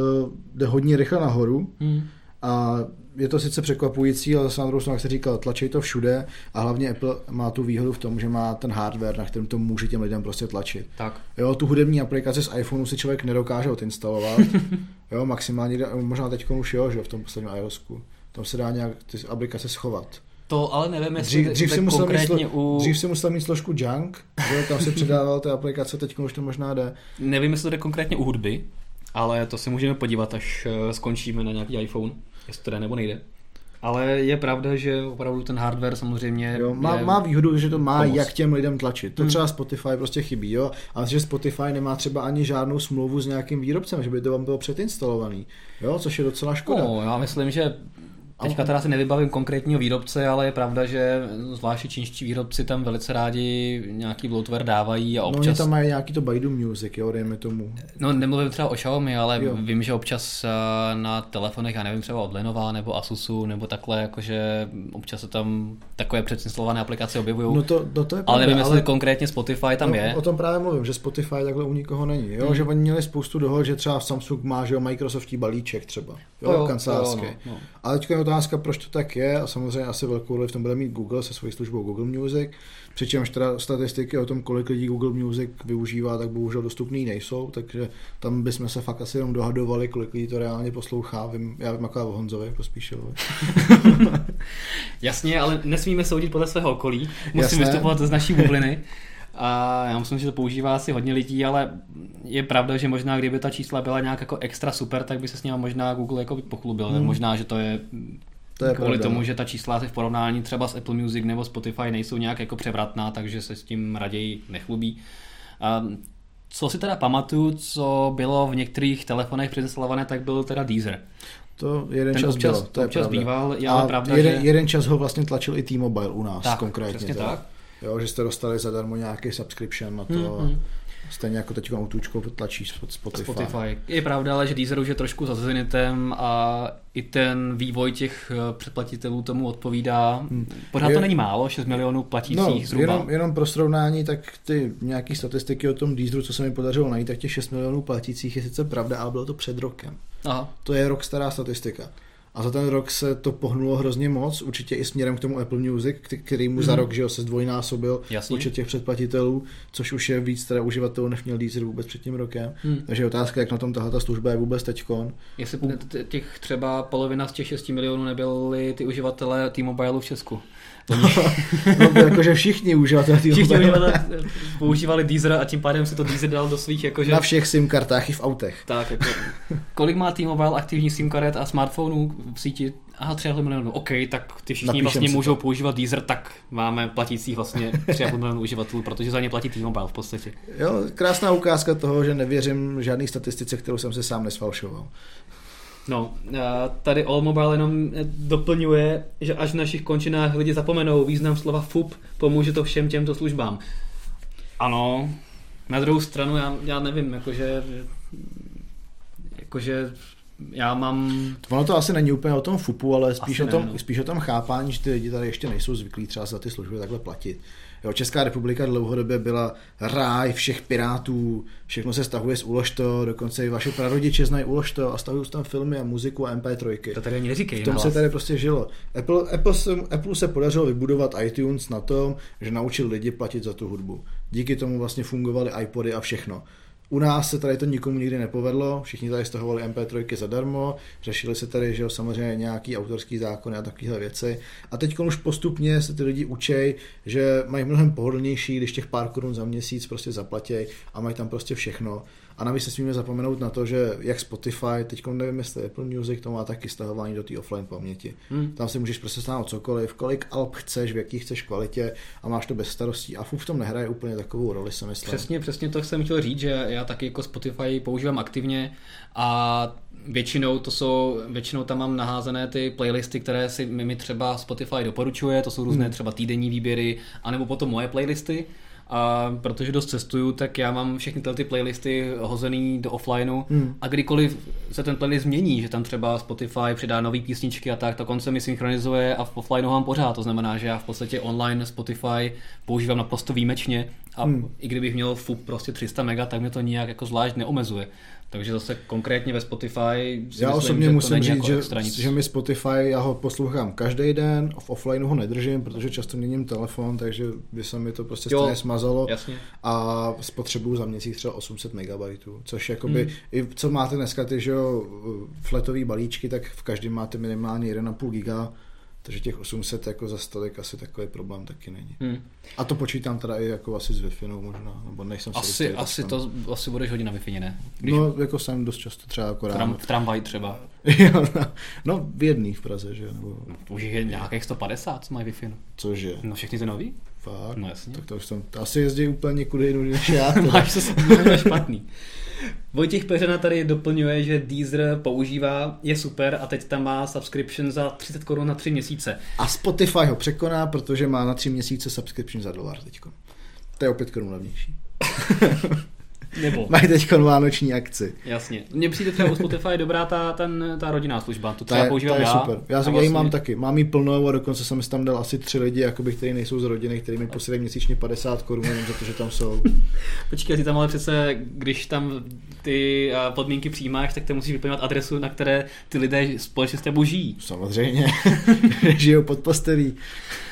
jde hodně rychle nahoru hmm. a je to sice překvapující, ale zase na druhou stranu, jak se říkal, tlačí to všude a hlavně Apple má tu výhodu v tom, že má ten hardware, na kterém to může těm lidem prostě tlačit. Tak. Jo, tu hudební aplikaci z iPhoneu si člověk nedokáže odinstalovat. jo, maximálně, možná teď už jo, že v tom posledním iOSku. Tam se dá nějak ty aplikace schovat. To ale nevím, jestli dřív, dřív si musel konkrétně mít, u... Dřív si musel mít složku junk, že tam si předával ty aplikace, teď už to možná jde. Nevím, jestli to jde konkrétně u hudby, ale to se můžeme podívat, až eh, skončíme na nějaký iPhone, jestli to jde nebo nejde. Ale je pravda, že opravdu ten hardware samozřejmě jo, má, je má výhodu, že to má pomoc. jak těm lidem tlačit. To hmm. třeba Spotify prostě chybí, jo. Ale že Spotify nemá třeba ani žádnou smlouvu s nějakým výrobcem, že by to vám bylo předinstalovaný. Jo, což je docela škoda. No, já myslím, že Teďka teda si nevybavím konkrétního výrobce, ale je pravda, že zvláště čínští výrobci tam velice rádi nějaký bloatware dávají a občas... No, tam mají nějaký to Baidu Music, jo, dejme tomu. No, nemluvím třeba o Xiaomi, ale jo. vím, že občas eh, na telefonech, já nevím, třeba od Lenovo nebo Asusu, nebo takhle, jakože občas se tam takové předinstalované aplikace objevují. No to, no to je pravda, ale nevím, jestli ale... konkrétně Spotify tam no, je. O tom právě mluvím, že Spotify takhle u nikoho není, jo, hmm. že oni měli spoustu dohod, že třeba Samsung má, že jo, Microsoftí balíček třeba, jo, jo kancelářský. Jo, no, no. Ale teď je otázka, proč to tak je a samozřejmě asi velkou roli v tom bude mít Google se svojí službou Google Music, přičemž teda statistiky o tom, kolik lidí Google Music využívá, tak bohužel dostupný nejsou, takže tam bychom se fakt asi jenom dohadovali, kolik lidí to reálně poslouchá. Vím, já vím jako o Honzovi, jako spíš. Jasně, ale nesmíme soudit podle svého okolí, musíme vystupovat z naší bubliny. A já myslím, že to používá asi hodně lidí, ale je pravda, že možná kdyby ta čísla byla nějak jako extra super, tak by se s ním možná Google jako pochlubil. Hmm. možná, že to je to je kvůli pravda. tomu, že ta čísla se v porovnání třeba s Apple Music nebo Spotify nejsou nějak jako převratná, takže se s tím raději nechlubí. A co si teda pamatuju, co bylo v některých telefonech předinstalované, tak byl teda Deezer. To jeden Ten čas občas, bylo, to je občas pravda. býval, je ale pravda, jeden, že... jeden čas ho vlastně tlačil i T-Mobile u nás tak, konkrétně. tak. Jo, že jste dostali zadarmo nějaký subscription na to. Mm-hmm. Stejně jako teď autůčkou tlačíš Spotify. Spotify. Je pravda, ale že Deezer už je trošku za Zenitem a i ten vývoj těch eh, předplatitelů tomu odpovídá. Hmm. Pořád je, to není málo, 6 milionů platících no, zhruba. Jenom, jenom pro srovnání, tak ty nějaké statistiky o tom Deezeru, co se mi podařilo najít, tak těch 6 milionů platících je sice pravda, ale bylo to před rokem. Aha. To je rok stará statistika. A za ten rok se to pohnulo hrozně moc, určitě i směrem k tomu Apple Music, který mu mm. za mhm. rok že jo, se zdvojnásobil Jasně. počet těch předplatitelů, což už je víc teda uživatelů, než měl Deezer vůbec před tím rokem. Mm. Takže je otázka, jak na tom tahle ta služba je vůbec teďkon. Jestli těch třeba polovina z těch 6 milionů nebyly ty uživatelé T-Mobile v Česku. no, jakože všichni uživatelé Všichni uživatelé používali Deezer a tím pádem si to Deezer dal do svých jakože... Na všech SIM kartách i v autech. Tak, jako, kolik má T-Mobile aktivní SIM karet a smartphonů v síti? Aha, 3,5 milionů. OK, tak ty všichni Napíšem vlastně můžou to. používat Deezer, tak máme platících vlastně 3,5 milionů uživatelů, protože za ně platí T-Mobile v podstatě. Jo, krásná ukázka toho, že nevěřím žádný statistice, kterou jsem se sám nesfalšoval. No, tady All Mobile jenom doplňuje, že až v našich končinách lidi zapomenou význam slova FUP, pomůže to všem těmto službám. Ano, na druhou stranu já, já nevím, jakože, jakože já mám... Ono to asi není úplně o tom FUPu, ale spíš, o tom, no. spíš o tom chápání, že ty lidi tady ještě nejsou zvyklí třeba za ty služby takhle platit. Jo, Česká republika dlouhodobě byla ráj všech pirátů, všechno se stahuje z Uložto, dokonce i vaše prarodiče znají Uložto a stahují tam filmy a muziku a MP3. To tady ani neříkej. V tom se tady prostě žilo. Apple, Apple, se, Apple se podařilo vybudovat iTunes na tom, že naučil lidi platit za tu hudbu. Díky tomu vlastně fungovaly iPody a všechno. U nás se tady to nikomu nikdy nepovedlo, všichni tady stahovali MP3 zadarmo, řešili se tady, že jo, samozřejmě nějaký autorský zákony a takovéhle věci. A teď už postupně se ty lidi učej, že mají mnohem pohodlnější, když těch pár korun za měsíc prostě zaplatí a mají tam prostě všechno. A navíc nesmíme zapomenout na to, že jak Spotify, teď nevím, jestli Apple Music, to má taky stahování do té offline paměti. Hmm. Tam si můžeš prostě stáhnout cokoliv, kolik alb chceš, v jaký chceš kvalitě a máš to bez starostí. A FU v tom nehraje úplně takovou roli, se myslím. Přesně, přesně to jsem chtěl říct, že já taky jako Spotify používám aktivně a většinou to jsou, většinou tam mám naházené ty playlisty, které si mi třeba Spotify doporučuje, to jsou různé hmm. třeba týdenní výběry, anebo potom moje playlisty a protože dost cestuju, tak já mám všechny tyhle ty playlisty hozený do offlineu hmm. a kdykoliv se ten playlist změní, že tam třeba Spotify přidá nové písničky a tak, to konce mi synchronizuje a v offlineu mám pořád. To znamená, že já v podstatě online Spotify používám naprosto výjimečně a hmm. i kdybych měl FUP prostě 300 mega, tak mě to nijak jako zvlášť neomezuje. Takže zase konkrétně ve Spotify si Já myslím, osobně že musím říct, že, že mi Spotify, já ho poslouchám každý den, v offlineu ho nedržím, protože často měním telefon, takže by se mi to prostě jo, stejně smazalo. Jasně. A spotřebuju za měsíc třeba 800 MB, což jakoby, hmm. i co máte dneska ty, že jo, fletový balíčky, tak v každém máte minimálně 1,5 giga takže těch 800 jako za stolik asi takový problém taky není. Hmm. A to počítám teda i jako asi s wi možná, nebo nejsem si Asi, jistý, asi to, asi budeš hodit na wi ne? Když... No, jako jsem dost často třeba jako ráno. V tramvaji třeba. no, no, v jedný v Praze, že? Nebo... Už je nějakých 150, co mají wi Cože? No všechny ty nový? Fakt? No jasně. Tak to už jsem, to asi jezdí úplně kudy jinou než já. Máš to špatný. Vojtěch Peřena tady doplňuje, že Deezer používá, je super a teď tam má subscription za 30 korun na 3 měsíce. A Spotify ho překoná, protože má na 3 měsíce subscription za dolar teď. To je opět korun levnější. Nebo. Mají teď vánoční akci. Jasně. Mně přijde třeba u Spotify dobrá ta, ten, ta rodinná služba. To ta je, používám ta je já. super. Já, vlastně... já ji mám taky. Mám ji plnou a dokonce jsem si tam dal asi tři lidi, jakoby, kteří nejsou z rodiny, kteří mi posílají měsíčně 50 korun, jenom za to, že tam jsou. Počkej, ty tam ale přece, když tam ty podmínky přijímáš, tak ty musíš vyplňovat adresu, na které ty lidé společně s tebou žijí. Samozřejmě. Žijou pod postelí.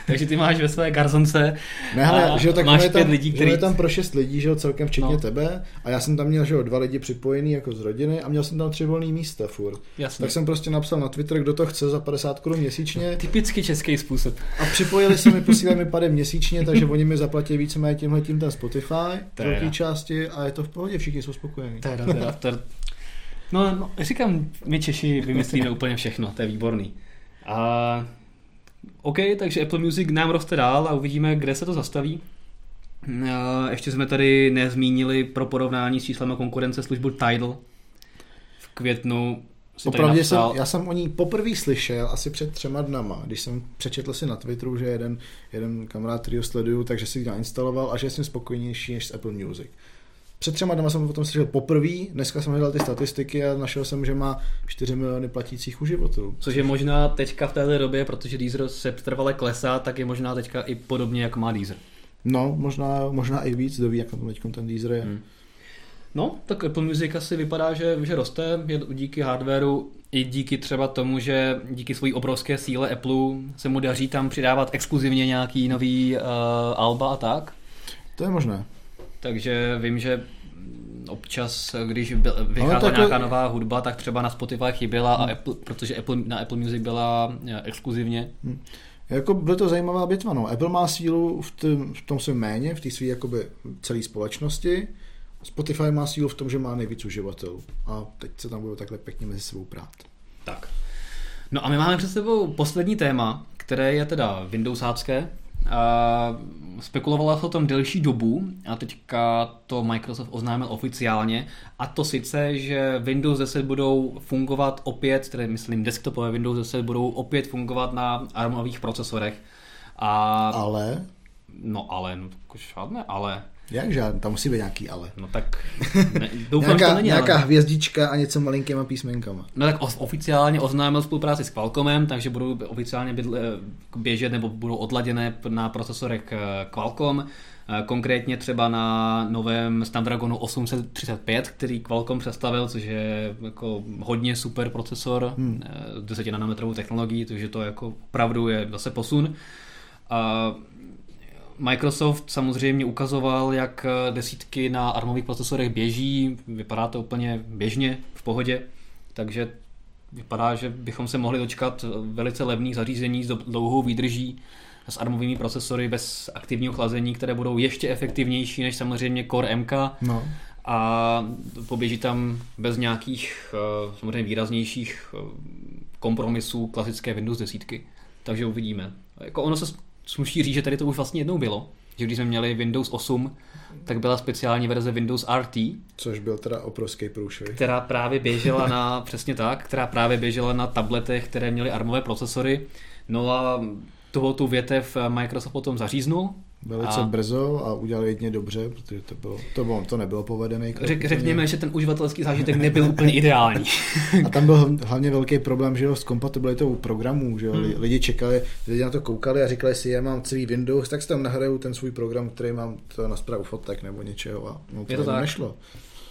Takže ty máš ve své garzonce ne, hele, že jo, tak máš pět lidí, který... je tam pro šest lidí, že jo, celkem včetně no. tebe a já jsem tam měl že jo, dva lidi připojený jako z rodiny a měl jsem tam tři volné místa furt. Jasně. Tak jsem prostě napsal na Twitter, kdo to chce za 50 korun měsíčně Typicky český způsob. a připojili se mi, posílali mi pade měsíčně, takže oni mi zaplatí víceméně tímhle tím ten Spotify, velké části a je to v pohodě, všichni jsou spokojení. Teda, teda, teda. No, no, říkám, my Češi vymyslíme úplně všechno, to je výborný. A OK, takže Apple Music nám roste dál a uvidíme, kde se to zastaví. A ještě jsme tady nezmínili pro porovnání s číslem konkurence službu Tidal. V květnu si tady Popravdě jsem, já jsem o ní poprvé slyšel asi před třema dnama, když jsem přečetl si na Twitteru, že jeden, jeden kamarád, který ho sleduju, takže si ji nainstaloval a že jsem spokojenější než s Apple Music. Před třema dnama jsem o tom slyšel poprvé, dneska jsem hledal ty statistiky a našel jsem, že má 4 miliony platících uživatelů. což je možná teďka v této době, protože Deezer se trvale klesá, tak je možná teďka i podobně, jako má Deezer. No, možná, možná i víc, kdo ví, jak na tom teď ten Deezer je. Hmm. No, tak Apple Music asi vypadá, že, že roste je díky hardwareu i díky třeba tomu, že díky své obrovské síle Apple se mu daří tam přidávat exkluzivně nějaký nový uh, alba a tak. To je možné. Takže vím, že občas, když byl, vycházela takhle- nějaká nová hudba, tak třeba na Spotify chyběla, a Apple, protože Apple, na Apple Music byla eh, exkluzivně. Jako byla to zajímavá bitva. No. Apple má sílu v, tým, v tom svém méně, v té své jakoby celé společnosti. Spotify má sílu v tom, že má nejvíc uživatelů. A teď se tam budou takhle pěkně mezi sebou prát. Tak. No a my máme před sebou poslední téma, které je teda Windowsácké. Spekulovala se o tom delší dobu a teďka to Microsoft oznámil oficiálně a to sice, že Windows 10 budou fungovat opět, tedy myslím desktopové Windows 10 budou opět fungovat na ARMových procesorech. A, Ale, no ale, no, jako žádné ale. Jak žádný, tam musí být nějaký ale. No tak ne, doufám, že nějaká, to není nějaká ale. hvězdička a něco malinkýma písmenkama. No tak oficiálně oznámil spolupráci s Qualcommem, takže budou oficiálně bydle, běžet nebo budou odladěné na procesorech eh, Qualcomm. Eh, Konkrétně třeba na novém Snapdragonu 835, který Qualcomm představil, což je jako hodně super procesor hmm. 10 nanometrovou technologií, takže to jako opravdu je zase posun. A Microsoft samozřejmě ukazoval, jak desítky na armových procesorech běží, vypadá to úplně běžně, v pohodě, takže vypadá, že bychom se mohli dočkat velice levných zařízení s dlouhou výdrží s armovými procesory bez aktivního chlazení, které budou ještě efektivnější než samozřejmě Core MK No. a poběží tam bez nějakých eh, samozřejmě výraznějších eh, kompromisů klasické Windows desítky. Takže uvidíme. Jako ono se sluší říct, že tady to už vlastně jednou bylo, že když jsme měli Windows 8, tak byla speciální verze Windows RT, Což byl teda obrovský průšvih. která právě běžela na, přesně tak, která právě běžela na tabletech, které měly armové procesory. No a toho tu větev Microsoft potom zaříznul. Velice A- brzo a udělali jedně dobře, protože to, bylo, to, bylo, to nebylo povedený krok. Řek, řekněme, že ten uživatelský zážitek nebyl úplně ideální. A tam byl hl- hlavně velký problém, že jo, s kompatibilitou programů, že jo, Hmm. lidi čekali, lidi na to koukali a říkali si, já mám celý Windows, tak si tam nahraju ten svůj program, který mám to na zprávu fotek nebo něčeho a no, to, Je to tak. nešlo.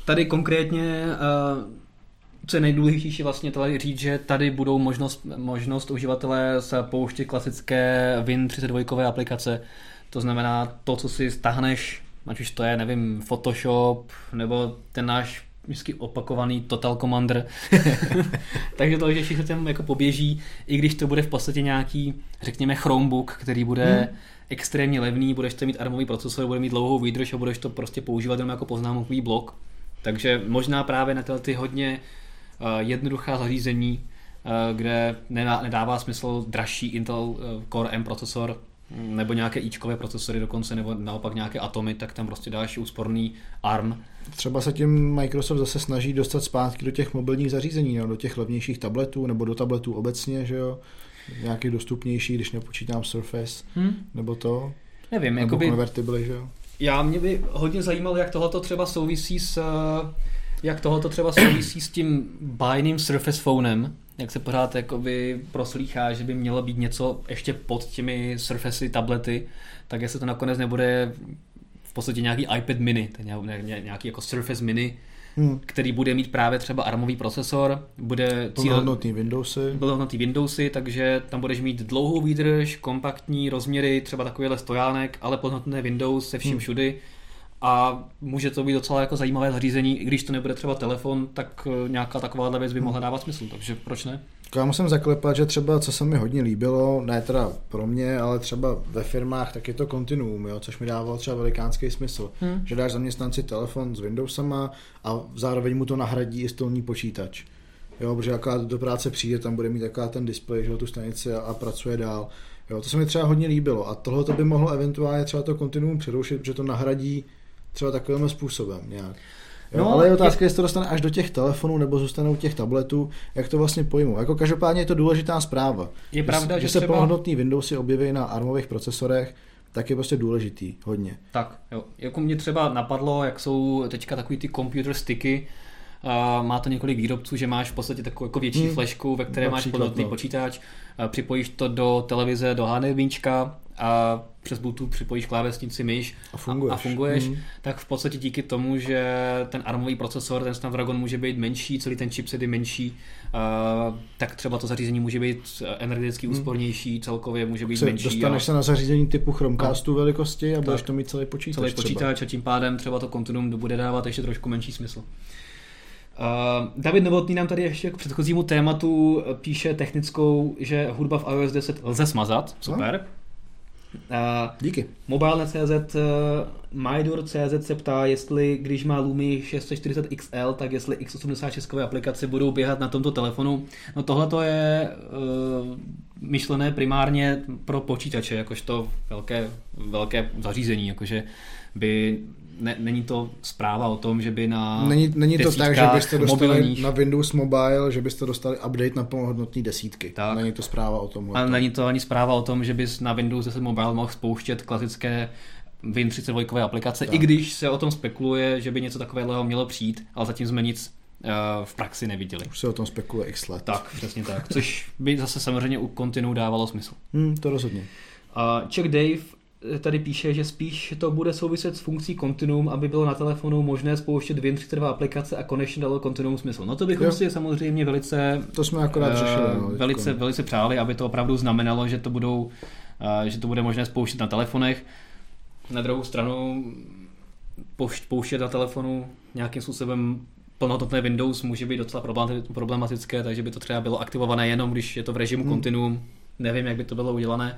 Tady konkrétně, eh, co je nejdůležitější vlastně tady říct, že tady budou možnost, možnost uživatelé se pouštět klasické Win32 aplikace. To znamená to, co si stáhneš, ať už to je, nevím, Photoshop, nebo ten náš vždycky opakovaný Total Commander. Takže to, že všechno tam jako poběží, i když to bude v podstatě nějaký, řekněme, Chromebook, který bude hmm. extrémně levný, budeš to mít armový procesor, bude mít dlouhou výdrž a budeš to prostě používat jenom jako poznámkový blok. Takže možná právě na tyhle ty hodně uh, jednoduchá zařízení, uh, kde nedá, nedává smysl dražší Intel uh, Core M procesor, nebo nějaké ičkové procesory dokonce, nebo naopak nějaké atomy, tak tam prostě dáš úsporný ARM. Třeba se tím Microsoft zase snaží dostat zpátky do těch mobilních zařízení, no, do těch levnějších tabletů nebo do tabletů obecně, že jo, nějakých dostupnějších, když nepočítám Surface, Hmm? nebo to, Nevím, nebo jakoby... Convertible, že jo. Já mě by hodně zajímalo, jak tohoto třeba souvisí s eh, jak tohoto třeba souvisí s tím bajným Surface Phonem, jak se pořád jakoby proslýchá, že by mělo být něco ještě pod těmi Surface tablety, tak jestli to nakonec nebude v podstatě nějaký iPad mini, nějaký jako Surface mini, Hmm. který bude mít právě třeba armový procesor, bude Plnohodnotný Windowsy. plnohodnotný Windowsy, takže tam budeš mít dlouhou výdrž, kompaktní rozměry, třeba takovýhle stojánek, ale plnohodnotné Windows se vším Hmm. všudy a může to být docela jako zajímavé zařízení, i když to nebude třeba telefon, tak eh, nějaká taková věc by mohla dávat smysl, takže proč ne? Já musím zaklepat, že třeba, co se mi hodně líbilo, ne teda pro mě, ale třeba ve firmách, tak je to kontinuum, jo, což mi dávalo třeba velikánský smysl. Hmm. Že dáš zaměstnanci telefon s Windowsama a zároveň mu to nahradí i stolní počítač. Jo, protože jaká do práce přijde, tam bude mít taková ten displej, že tu stanici a, a pracuje dál. Jo, to se mi třeba hodně líbilo a tohle to by mohlo eventuálně třeba to kontinuum přerušit, protože to nahradí třeba takovým způsobem nějak. Jo, no, ale je otázka, je... jestli to dostane až do těch telefonů nebo zůstane u těch tabletů, jak to vlastně pojmu. Jako každopádně je to důležitá zpráva. Je pravda, že, že se třeba... plnohodnotný Windowsy objeví na armových procesorech, tak je prostě důležitý, hodně. Tak, jo. Jako mě třeba napadlo, jak jsou teďka takový ty computer sticky, má to několik výrobců, že máš v podstatě takovou jako větší hmm. flešku, ve které Například, máš plnotný no. počítač, připojíš to do televize, do HDMIčka a přes Bluetooth připojíš klávesnici myš a funguješ, a, a funguješ mm. tak v podstatě díky tomu, že ten ARMový procesor, ten Snapdragon může být menší, celý ten chipset je menší, uh, tak třeba to zařízení může být energeticky mm. úspornější, celkově může být se menší. Dostaneš a... se na zařízení typu Chromecastu no. velikosti a tak. budeš to mít celý počítač. Celý počítač třeba. a tím pádem třeba to kontinuum bude dávat ještě trošku menší smysl. Uh, David Novotný nám tady ještě k předchozímu tématu píše technickou, že hudba v iOS 10 lze smazat. Super. No Uh, Díky. Mobile.cz uh, Majdur.cz se ptá, jestli když má Lumi 640 XL, tak jestli x86 aplikace budou běhat na tomto telefonu. No tohle to je uh, myšlené primárně pro počítače, jakožto velké, velké zařízení, jakože by ne, není to zpráva o tom, že by na Není, není to tak, že byste dostali mobilních... na Windows Mobile, že byste dostali update na plnohodnotný desítky. Tak. Není to zpráva o tom. Ale není to ani zpráva o tom, že bys na Windows 10 Mobile mohl spouštět klasické Win32 aplikace, tak. i když se o tom spekuluje, že by něco takového mělo přijít, ale zatím jsme nic uh, v praxi neviděli. Už se o tom spekuluje x let. Tak, přesně tak. Což by zase samozřejmě u Continu dávalo smysl. Hmm, to rozhodně. Uh, Chuck Dave tady píše, že spíš to bude souviset s funkcí Continuum, aby bylo na telefonu možné spouštět Win32 aplikace a konečně dalo Continuum smysl. No to bychom jo. si samozřejmě velice to jsme akorát řešili, no, velice, velice přáli, aby to opravdu znamenalo, že to budou uh, že to bude možné spouštět na telefonech. Na druhou stranu pouštět na telefonu nějakým způsobem plnohodnotné Windows může být docela problematické, takže by to třeba bylo aktivované jenom, když je to v režimu hmm. Continuum. Nevím, jak by to bylo udělané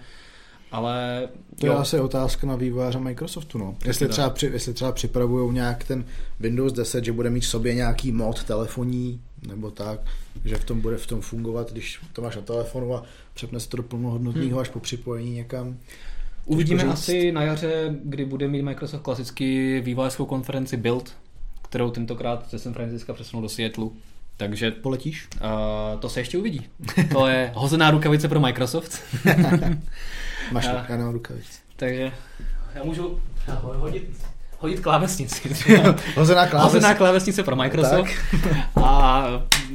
ale... To jo. je asi otázka na vývojáře Microsoftu, no. Jestli třeba, při, jestli třeba připravují nějak ten Windows 10, že bude mít v sobě nějaký mod telefoní, nebo tak, že v tom bude v tom fungovat, když to máš na telefonu a přepneš to do plnohodnotného hmm. až po připojení někam. Uvidíme asi na jaře, kdy bude mít Microsoft klasicky vývojářskou konferenci Build, kterou tentokrát ze San Francisca přesunul do Seattle. Takže poletíš? Uh, to se ještě uvidí. To je hozená rukavice pro Microsoft. Máš to, já nemám rukavic. Takže já můžu hodit, hodit klávesnici. Hozená klávesnice. Hozená klávesnice pro Microsoft. Tak. A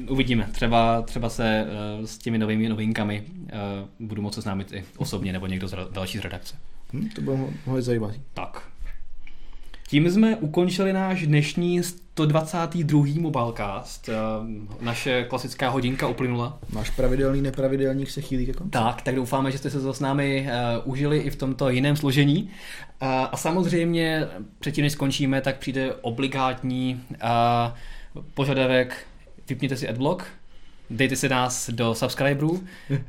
uvidíme. Třeba, třeba se uh, s těmi novými novinkami uh, budu moci známit i osobně nebo někdo z další z redakce. Hmm, to bylo mohli zajímat. Tak. Tím jsme ukončili náš dnešní 122. Mobilecast. Eh, naše klasická hodinka uplynula. Máš pravidelný, nepravidelný se chýlí ke konci. Tak, tak doufáme, že jste se to s námi uh, užili i v tomto jiném složení. Uh, a samozřejmě předtím, než skončíme, tak přijde obligátní uh, požadavek vypněte si adblock, Dejte se nás do subscriberů,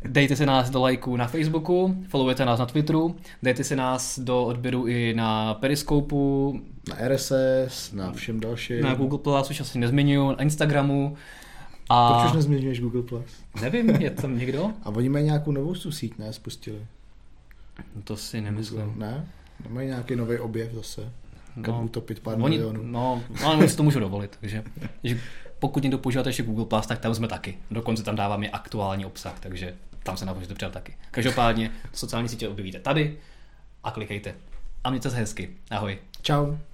dejte se nás do lajků na Facebooku, followujte nás na Twitteru, dejte se nás do odběru i na Periskopu, na RSS, na všem dalším. Na Google Plus už asi nezmiňuji, na Instagramu. A... Proč už nezmiňuješ Google Plus? Nevím, je tam někdo? A oni mají nějakou novou síť, ne? Spustili. No to si nemyslím. Ne? Mají nějaký nový objev zase. Kam no, utopit pár oni, milionů. No, ale oni si to můžu dovolit. Takže, že pokud někdo používáte ještě Google Plus, tak tam jsme taky. Dokonce tam dáváme aktuální obsah, takže tam se na můžete přidat taky. Každopádně sociální sítě objevíte tady a klikejte. A mějte se hezky. Ahoj. Ciao.